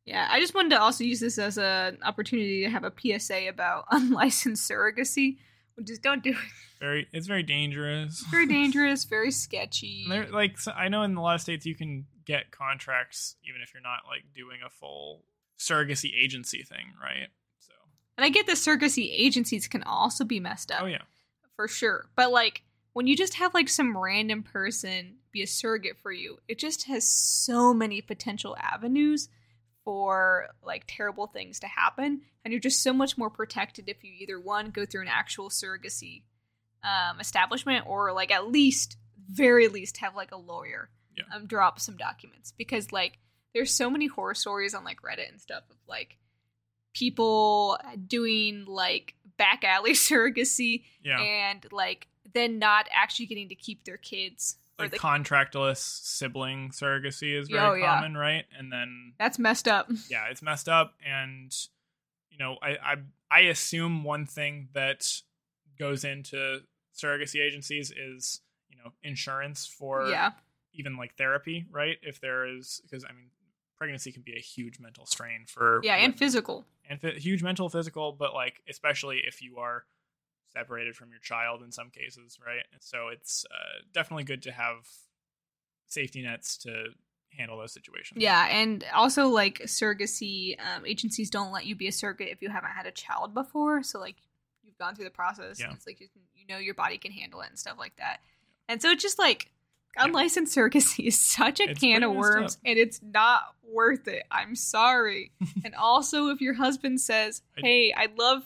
yeah. I just wanted to also use this as an opportunity to have a PSA about unlicensed surrogacy. Just don't do it. Very, it's very dangerous. Very dangerous. Very sketchy. There- like so I know in a lot of states you can get contracts even if you're not like doing a full surrogacy agency thing, right? So And I get the surrogacy agencies can also be messed up. oh yeah, for sure. But like when you just have like some random person be a surrogate for you, it just has so many potential avenues for like terrible things to happen and you're just so much more protected if you either one go through an actual surrogacy um, establishment or like at least very least have like a lawyer Yeah. um, drop some documents because like there's so many horror stories on like reddit and stuff of like people doing like back alley surrogacy yeah. and like then not actually getting to keep their kids like the, contractless sibling surrogacy is very Oh, yeah. common, right? And then that's messed up yeah, it's messed up. And you know, I I I assume one thing that goes into surrogacy agencies is you know insurance for yeah even like therapy, right? If there is because I mean pregnancy can be a huge mental strain for yeah and physical and fi- huge mental physical but like especially if you are separated from your child in some cases right? And so it's uh, definitely good to have safety nets to handle those situations. Yeah and also like surrogacy um, agencies don't let you be a surrogate if you haven't had a child before. So like you've gone through the process. Yeah. it's like you, can, you know your body can handle it and stuff like that. Yeah. and so it's just like Yeah. unlicensed surrogacy is such a It's can of worms and it's not worth it. I'm sorry. And also if your husband says hey i'd love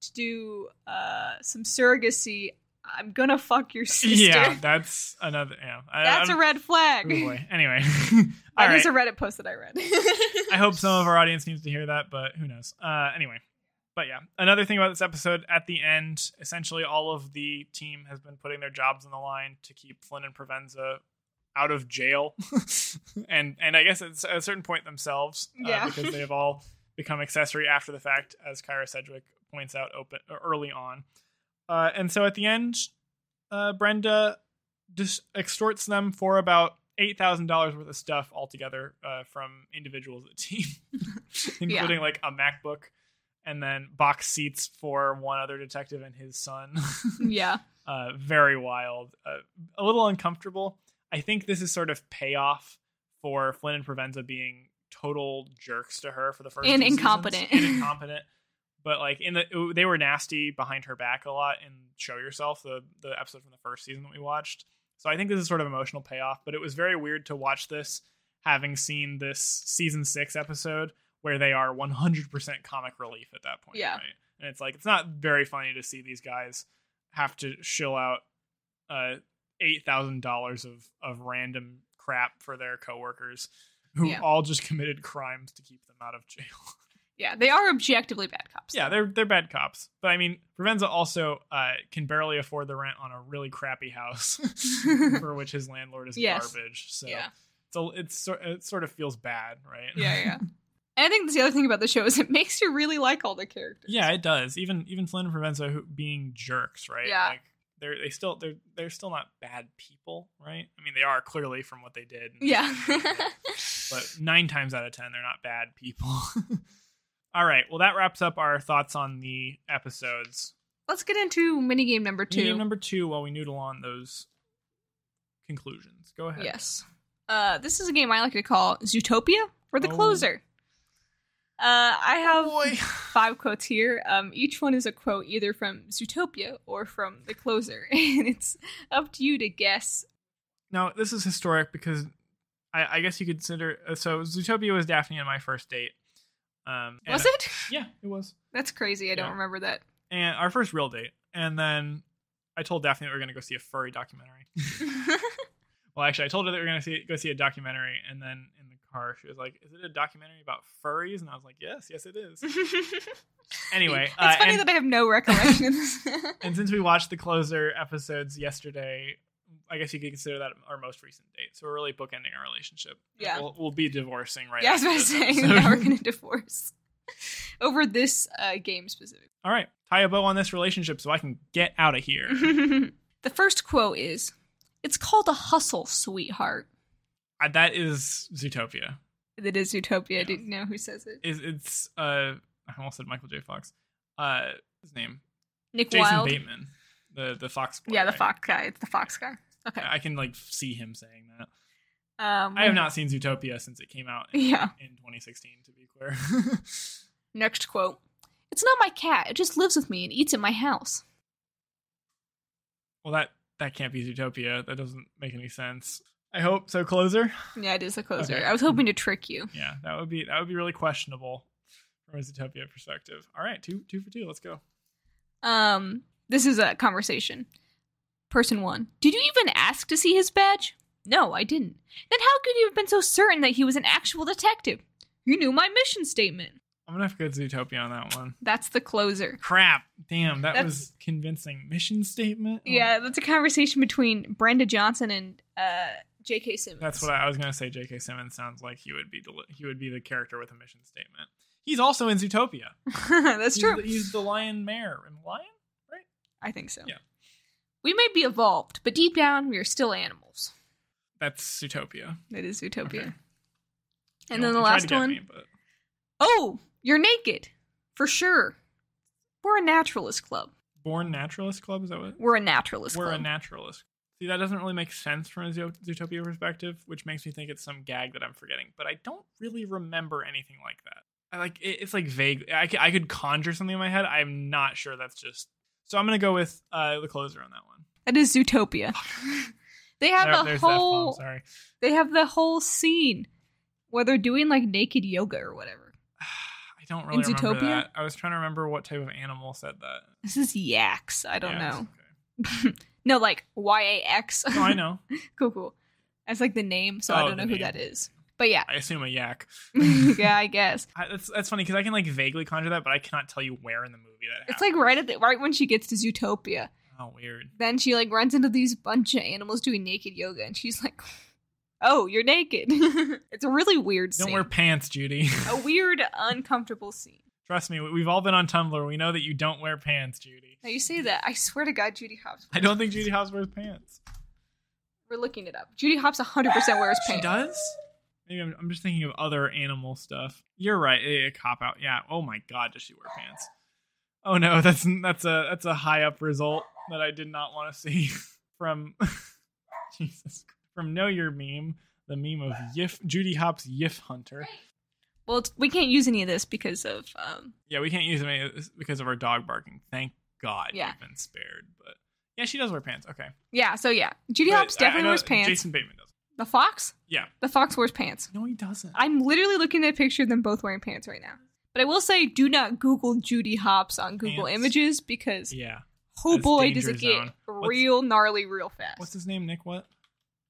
to do uh, some surrogacy i'm gonna fuck your sister. Yeah that's another yeah. I- that's a red flag. Oh boy. Anyway. That all is a Reddit post that I read. I hope some of our audience needs to hear that, but who knows? Uh, anyway, but yeah, another thing about this episode at the end, essentially all of the team has been putting their jobs on the line to keep Flynn and Provenza out of jail, and and I guess at a certain point themselves, uh, Yeah. because they have all become accessory after the fact, as Kyra Sedgwick points out open early on, uh, and so at the end, uh, Brenda just extorts them for about eight thousand dollars worth of stuff altogether uh, from individuals at the team, including like a MacBook and then box seats for one other detective and his son. yeah. uh, very wild, uh, a little uncomfortable. I think this is sort of payoff for Flynn and Provenza being total jerks to her for the first And incompetent. and incompetent. But like in the they were nasty behind her back a lot in Show Yourself, the the episode from the first season that we watched. So I think this is sort of emotional payoff, but it was very weird to watch this having seen this season 6 episode where they are 100% comic relief at that point, Yeah. right? And it's like it's not very funny to see these guys have to shill out uh eight thousand dollars of of random crap for their coworkers who Yeah. all just committed crimes to keep them out of jail. Yeah. They are objectively bad cops. yeah, they're they're bad cops, but I mean, Provenza also uh, can barely afford the rent on a really crappy house for which his landlord is Yes. garbage. So Yeah. it's a, it's it sort of feels bad, right? Yeah. Yeah. And I think that's the other thing about the show is it makes you really like all the characters. Yeah, it does. Even even Flynn and Provenza who, being jerks, right? Yeah. Like they're they still they're they're still not bad people, right? I mean, they are clearly from what they did. Yeah. but nine times out of ten, they're not bad people. All right. Well, that wraps up our thoughts on the episodes. Let's get into minigame number two. Medium number two, while we noodle on those conclusions. Go ahead. Yes. Uh, this is a game I like to call Zootopia or the Oh. Closer. Uh, I have boy. five quotes here. Um, each one is a quote either from Zootopia or from the Closer, and it's up to you to guess. Now, this is historic because I, I guess you could consider. uh, So, Zootopia was Daphne and my first date. Um, and- Was it? Yeah, it was. That's crazy. I don't Yeah. remember that. and our first real date. And then I told Daphne that we were going to go see a furry documentary. well, actually, I told her that we were going to see, go see a documentary, and then in the car, she was like, "Is it a documentary about furries?" And I was like, "Yes, yes, it is." Anyway, it's uh, funny and- that I have no recollection of this. And since we watched the closer episodes yesterday, I guess you could consider that our most recent date. So we're really bookending our relationship. Yeah. we'll, we'll be divorcing right. yeah, I was after about to this say episode. now we're gonna divorce over this uh, game specific. All right, tie a bow on this relationship so I can get out of here. the first quote is, "It's called a hustle, sweetheart." Uh, that is Zootopia. It is Zootopia. I didn't know who says it. Is it's uh I almost said Michael J. Fox. Uh, his name Nick Jason Wilde. Bateman, the the Fox. Boy, Yeah, the right? Fox guy. It's the Fox guy. Okay. I can like see him saying that. Um, I have not seen Zootopia since it came out in, Yeah. in 2016. To be clear. Next quote. It's not my cat. It just lives with me and eats at my house. well, that that can't be Zootopia. That doesn't make any sense. I hope so. Closer. Yeah, it is a closer. Okay. I was hoping to trick you. Yeah, that would be that would be really questionable from a Zootopia perspective. All right, two two for two. Let's go. Um, this is a conversation. Person one. Did you even ask to see his badge? No, I didn't. Then how could you have been so certain that he was an actual detective? You knew my mission statement. I'm gonna have to go to Zootopia on that one. That's the closer. Crap. Damn, that That's- was convincing. Mission statement. Oh, Yeah, that's a conversation between Brenda Johnson and uh, J.K. Simmons. That's what I, I was gonna say. J.K. Simmons sounds like he would be deli- he would be the character with a mission statement. He's also in Zootopia. That's He's true. the- He's the lion mayor. And lion? Right? I think so. Yeah. We may be evolved, but deep down, we are still animals. That's Zootopia. That is Zootopia. Okay. And You then the last one. me, but- Oh, you're naked. For sure. We're a naturalist club. Born Naturalist Club is that what? We're a naturalist We're club. a naturalist. See, that doesn't really make sense from a Zo- Zootopia perspective, which makes me think it's some gag that I'm forgetting. But I don't really remember anything like that. I like it, it's like vague. I, I could conjure something in my head. I'm not sure that's just. So I'm gonna go with uh, the closer on that one. That is Zootopia. they have There- a whole sorry. they have the whole scene where they're doing like naked yoga or whatever. I don't really In remember Zootopia? that. I was trying to remember what type of animal said that. This is yaks. I don't Yeah, know. okay. no, like Y A X. No, I know. cool, cool. That's like the name, so I Oh, don't know the who name. that is. But yeah, I assume a yak. yeah, I guess I, that's that's funny because I can like vaguely conjure that, but I cannot tell you where in the movie that. it's like right at the right when she gets to Zootopia. Oh, weird. Then she like runs into these bunch of animals doing naked yoga, and she's like, "Oh, you're naked." it's a really weird scene. Don't scene. wear pants, Judy. a weird, uncomfortable scene. Trust me, we- we've all been on Tumblr. We know that you don't wear pants, Judy. Now you say that, I swear to God, Judy Hopps. I don't think Judy Hopps wears pants. We're looking it up. Judy Hopps 100% wears pants. She does? Maybe I'm, I'm just thinking of other animal stuff. You're right. A, cop out. Yeah. Oh my God, does she wear pants? Oh no, that's that's a that's a high up result that I did not want to see from Jesus from Know Your Meme, the meme of Yif Judy Hopps Yif Hunter. Well, it's, we can't use any of this because of um, Yeah, we can't use them any- because of our dog barking. Thank God Yeah. we've been spared. But yeah, she does wear pants. Okay, yeah. So yeah, Judy But Hopps I- I definitely wears pants. Jason Bateman does. The fox, Yeah. the fox wears pants. No, he doesn't. I'm literally looking at a picture of them both wearing pants right now. But I will say, do not Google Judy Hopps on Google Pants. Images because yeah. oh boy, does it get zone. What's- real gnarly real fast. What's his name? Nick what?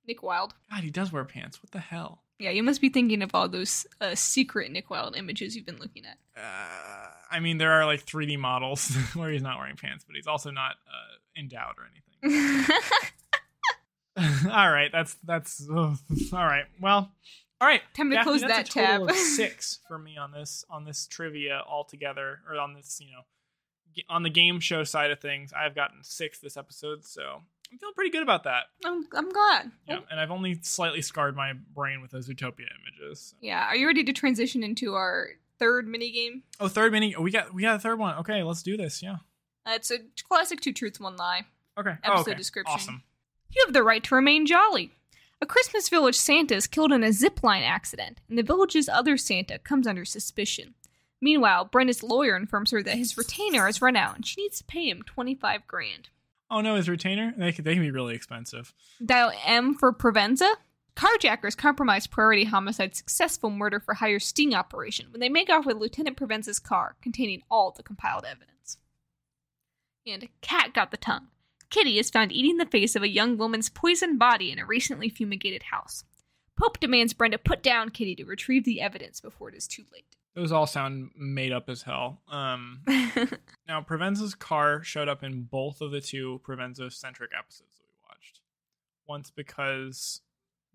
Nick Wilde. God, he does wear pants. What the hell? Yeah, you must be thinking of all those uh, secret Nick Wilde images you've been looking at. Uh, I mean, there are like 3D models where he's not wearing pants, but he's also not uh, endowed or anything. all right, that's that's all right. Well, all right. Time to Daphne, close that tab. six for me on this on this trivia altogether, or on this you know on the game show side of things. I've gotten six this episode, so I'm feeling pretty good about that. I'm, I'm glad. Yeah, and I've only slightly scarred my brain with those Zootopia images. Yeah. Are you ready to transition into our third mini game? Oh, third mini. Oh, we got we got a third one. Okay, let's do this. Yeah. Uh, it's a classic two truths, one lie. Okay. Episode oh, okay. description. Awesome. You have the right to remain jolly. A Christmas village Santa is killed in a zipline accident, and the village's other Santa comes under suspicion. Meanwhile, Brenda's lawyer informs her that his retainer has run out and she needs to pay him 25 grand. Oh no, his retainer? They can, they can be really expensive. Dial M for Provenza. Carjackers compromise Priority Homicide's successful murder for hire sting operation when they make off with Lieutenant Provenza's car containing all the compiled evidence. And a Cat got the tongue. Kitty is found eating the face of a young woman's poisoned body in a recently fumigated house. Pope demands Brenda put down Kitty to retrieve the evidence before it is too late. Those all sound made up as hell. Um, now, Provenza's car showed up in both of the two Provenza centric episodes that we watched. Once because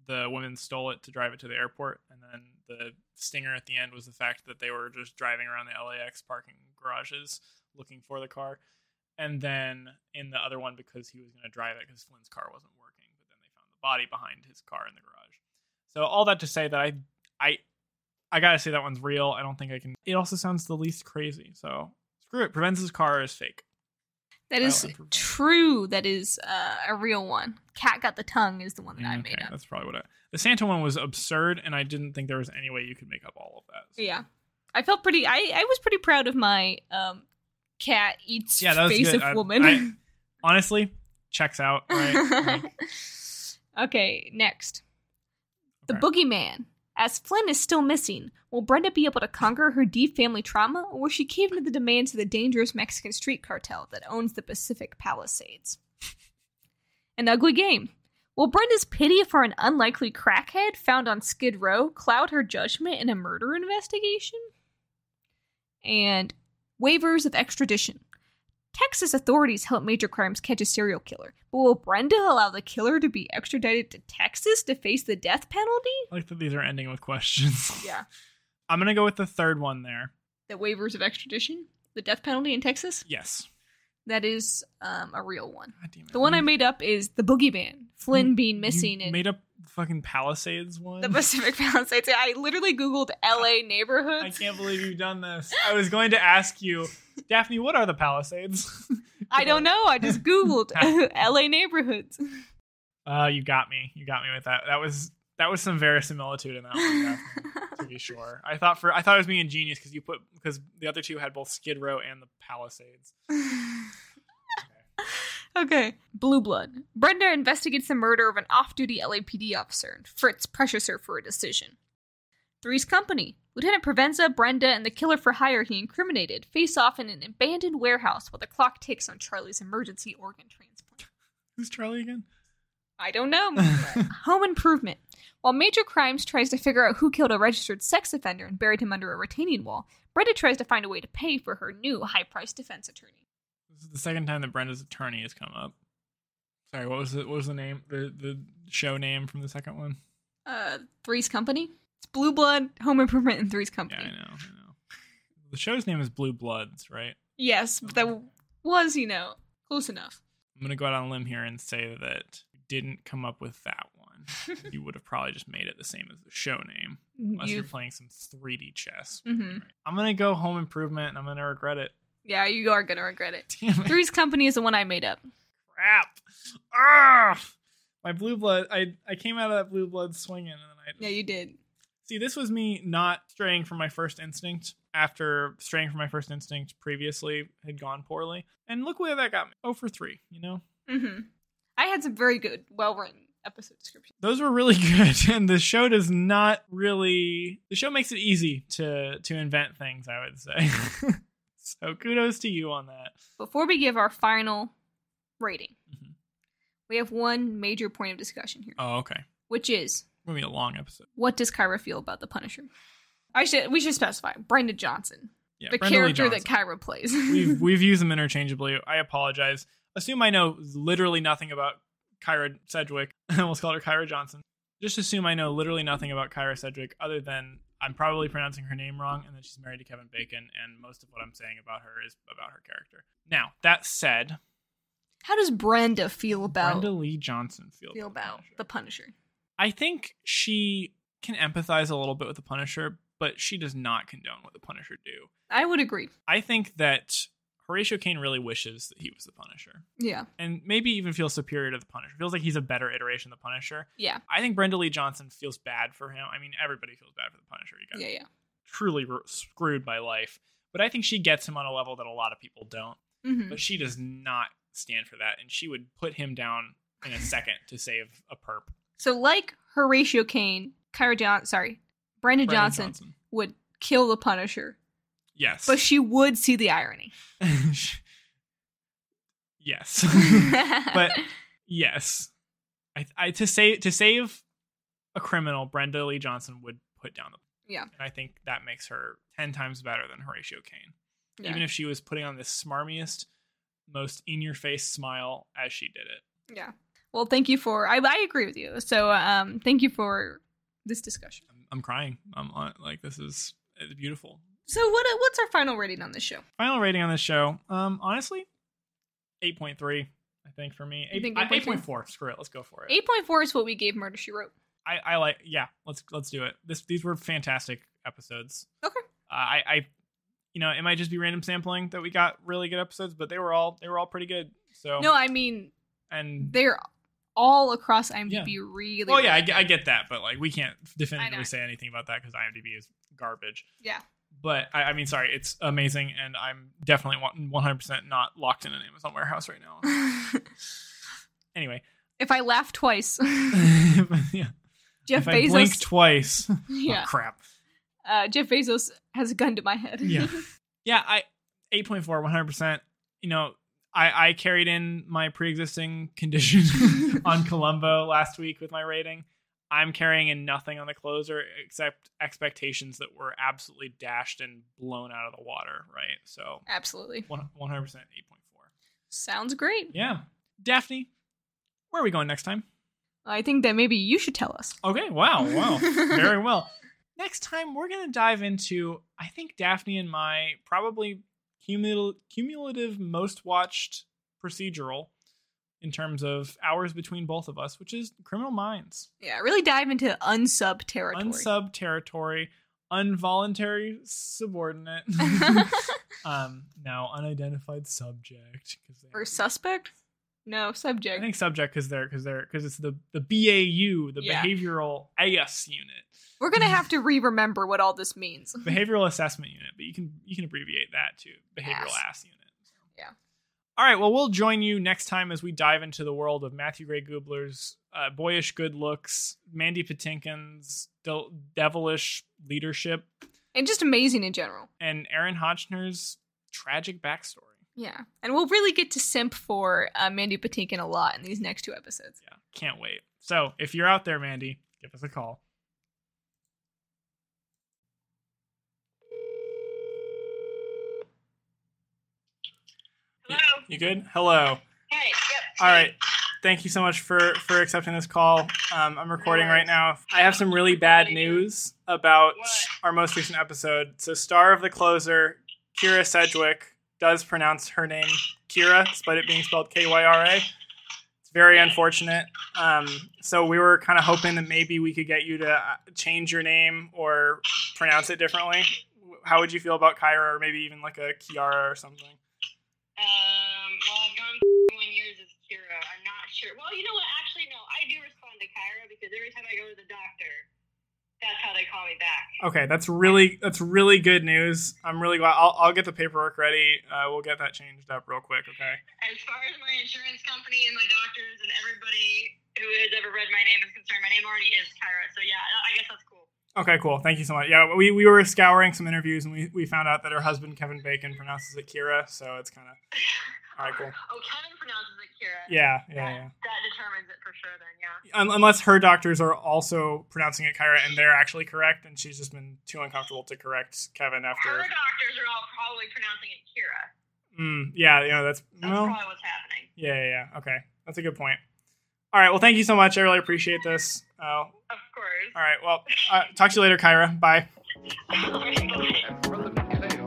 the women stole it to drive it to the airport, and then the stinger at the end was the fact that they were just driving around the LAX parking garages looking for the car. And then in the other one because he was going to drive it because Flynn's car wasn't working, but then they found the body behind his car in the garage. So all that to say that I I I gotta say that one's real. I don't think I can. It also sounds the least crazy. So screw it. Provenza's car is fake. that is true. That is uh, a real one. Cat got the tongue is the one that I made Okay, up. That's probably what I. The Santa one was absurd, and I didn't think there was any way you could make up all of that. So- Yeah. I felt pretty I, I was pretty proud of my um cat eats Yeah, face good. of I- woman. I- honestly, checks out. Right? Okay, next. The Okay. boogeyman. As Flynn is still missing, will Brenda be able to conquer her deep family trauma, or will she cave into the demands of the dangerous Mexican street cartel that owns the Pacific Palisades? An ugly game. Will Brenda's pity for an unlikely crackhead found on Skid Row cloud her judgment in a murder investigation? And waivers of extradition. Texas authorities help major crimes catch a serial killer, but will Brenda allow the killer to be extradited to Texas to face the death penalty? I like that these are ending with questions. Yeah. I'm gonna go with the third one there. The waivers of extradition? The death penalty in Texas? Yes. That is um, a real one. God damn it. The one I made up is the boogeyman, Flynn you- being you missing made up fucking Palisades one. the Pacific Palisades. I literally Googled LA neighborhoods. I can't believe you've done this. I was going to ask you, Daphne, what are the Palisades? I don't know. I just Googled LA neighborhoods. Uh, you got me. You got me with that. That was that was some verisimilitude in that one, to be sure. I thought for I thought it was being ingenious because you put because the other two had both Skid Row and the Palisades. Okay. Blue Blood. Brenda investigates the murder of an off duty LAPD officer, and Fritz pressures her for a decision. Three's Company. Lieutenant Provenza, Brenda, and the killer for hire he incriminated face off in an abandoned warehouse while the clock ticks on Charlie's emergency organ transplant. Who's Charlie again? I don't know. Home Improvement. While Major Crimes tries to figure out who killed a registered sex offender and buried him under a retaining wall, Brenda tries to find a way to pay for her new high priced defense attorney. This is the second time that Brenda's attorney has come up. Sorry, what was it? What was the name? The the show name from the second one? Uh, Three's Company? It's Blue Blood, Home Improvement, and Three's Yeah, Company. I know. I know. The show's name is Blue Bloods, right? Yes, but that was, you know, close enough. I'm gonna go out on a limb here and say that you didn't come up with that one. you would have probably just made it the same as the show name, unless You, you're playing some 3D chess. Mhm. I'm gonna go Home Improvement, and I'm gonna regret it. Yeah, you are gonna regret it. Damn it! Three's Company is the one I made up. Crap! Ah, my blue blood. I I came out of that blue blood swinging, and then I just, Yeah, you did. see this was me not straying from my first instinct after straying from my first instinct previously had gone poorly, and look where that got me. Oh for three, you know. Mm-hmm. I had some very good, well written episode descriptions. those were really good and the show does not really the show makes it easy to to invent things i would say so kudos to you on that Before we give our final rating, Mhm. we have one major point of discussion here, oh okay which is gonna be a long episode what does Kyra feel about the Punisher? I should we should specify Brenda Johnson, yeah the Brenda character that. Kyra plays. we've we've used them interchangeably i apologize assume i know literally nothing about kyra sedgwick i almost called her kyra johnson just assume i know literally nothing about kyra sedgwick other than i'm probably pronouncing her name wrong and that she's married to kevin bacon and most of what i'm saying about her is about her character now that said How does Brenda feel about Brenda Leigh Johnson feel, feel about Punisher. the Punisher? I think she can empathize a little bit with the Punisher, but she does not condone what the Punisher do. I would agree. I think that Horatio Kane really wishes that he was the Punisher, Yeah, and maybe even feels superior to the Punisher. Feels like he's a better iteration of the Punisher. yeah, I think Brenda Leigh Johnson feels bad for him. I mean, everybody feels bad for the Punisher. He got yeah, yeah. truly r- screwed by life, but I think she gets him on a level that a lot of people don't. hmm But she does not stand for that, and she would put him down in a second to save a perp. So, like Horatio Kane, Kyra John, sorry, Brenda Brenda Johnson, would kill the Punisher, Yes. but she would see the irony. yes. but yes, I, I to say to save a criminal, Brenda Leigh Johnson would put down the. Yeah. and I think that makes her ten times better than Horatio Kane. Yeah. Even if she was putting on the smarmiest, most in-your-face smile as she did it. yeah. Well, thank you for. I I agree with you. So um, thank you for this discussion. I'm, I'm crying. I'm on, like this is it's beautiful. So what what's our final rating on this show? Final rating on this show, um, honestly, eight point three. I think for me, eight think uh, 8.3? eight point four. Screw it. Let's go for it. Eight point four is what we gave Murder She Wrote. I, I like yeah let's let's do it this these were fantastic episodes Okay. uh, i i you know it might just be random sampling that we got really good episodes but they were all they were all pretty good so No, I mean and they're all across IMDb really. well yeah I, get- I get that but like we can't definitively say anything about that because imdb is garbage Yeah. But I, I mean sorry it's amazing and i'm definitely 100% not locked in an amazon warehouse right now anyway if I laugh twice, yeah. Jeff if i blink Bezos. twice oh, yeah. crap Uh, Jeff Bezos has a gun to my head. Yeah. yeah i 8.4 100% you know i i carried in my pre-existing condition on columbo last week with my rating i'm carrying in nothing on the closer except expectations that were absolutely dashed and blown out of the water right so Absolutely. 100% 8.4 Sounds great. yeah daphne where are we going next time I think that maybe you should tell us. Okay, wow, wow. Very well. Next time, we're going to dive into, I think, Daphne and my probably cumul- cumulative most watched procedural in terms of hours between both of us, which is Criminal Minds. Yeah, really dive into unsub territory. Unsub territory, involuntary subordinate, um, now unidentified subject. they or suspect? No, subject. I think subject because they're because they're because it's the the BAU, the Yeah. behavioral AS unit. We're gonna have to re-remember what all this means. behavioral assessment unit, but you can you can abbreviate that to behavioral ass, unit. Yeah. All right. Well, we'll join you next time as we dive into the world of Matthew Gray Gubler's uh, boyish good looks, Mandy Patinkin's del- devilish leadership, And just amazing in general. and Aaron Hotchner's tragic backstory. Yeah. And we'll really get to simp for uh, Mandy Patinkin a lot in these next two episodes. Yeah, can't wait. So if you're out there, Mandy, give us a call. You good? Hello. Hey. Yep. All right. Thank you so much for for accepting this call. Um, I'm recording right now. I have some really bad news about What? our most recent episode. So, star of the closer, Kira Sedgwick, does pronounce her name Kira, despite it being spelled K Y R A. It's very unfortunate. Um, so, we were kind of hoping that maybe we could get you to uh, change your name or pronounce it differently. How would you feel about Kyra, or maybe even like a Kiara or something? Um. Well, I've gone one years as Kira. I'm not sure. Well, you know what? Actually, no. I do respond to Kyra because every time I go to the doctor, that's how they call me back. Okay, that's really that's really good news. I'm really glad. I'll, I'll get the paperwork ready. Uh, we'll get that changed up real quick. Okay. As far as my insurance company and my doctors and everybody who has ever read my name is concerned, my name already is Kyra. So yeah, I guess that's cool. Okay, cool. Thank you so much. Yeah, we, we were scouring some interviews and we, we found out that her husband Kevin Bacon pronounces it Kira, so it's kind of all right. Cool. Oh, Kevin pronounces it Kira. Yeah, That, yeah, yeah. that determines it for sure. Then yeah. Un- unless her doctors are also pronouncing it Kyra and they're actually correct, and she's just been too uncomfortable to correct Kevin after. Her doctors are all probably pronouncing it Kira. Mm, yeah, you know that's That's well. probably what's happening. Yeah, yeah, yeah. Okay, that's a good point. All right. Well, thank you so much. I really appreciate this. Uh, Of course. all right. Well, uh, talk to you later, Kyra. Bye.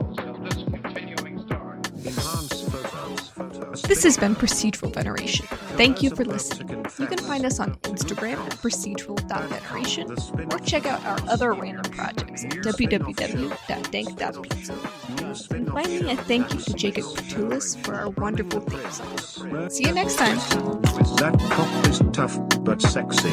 This has been Procedural Veneration. Thank you for listening. You can find us on Instagram at procedural.veneration or check out our other random projects at www.dank.pizza. And finally, a thank you to Jacob Krutulis for our wonderful theme song. See you next time. That cop is tough but sexy.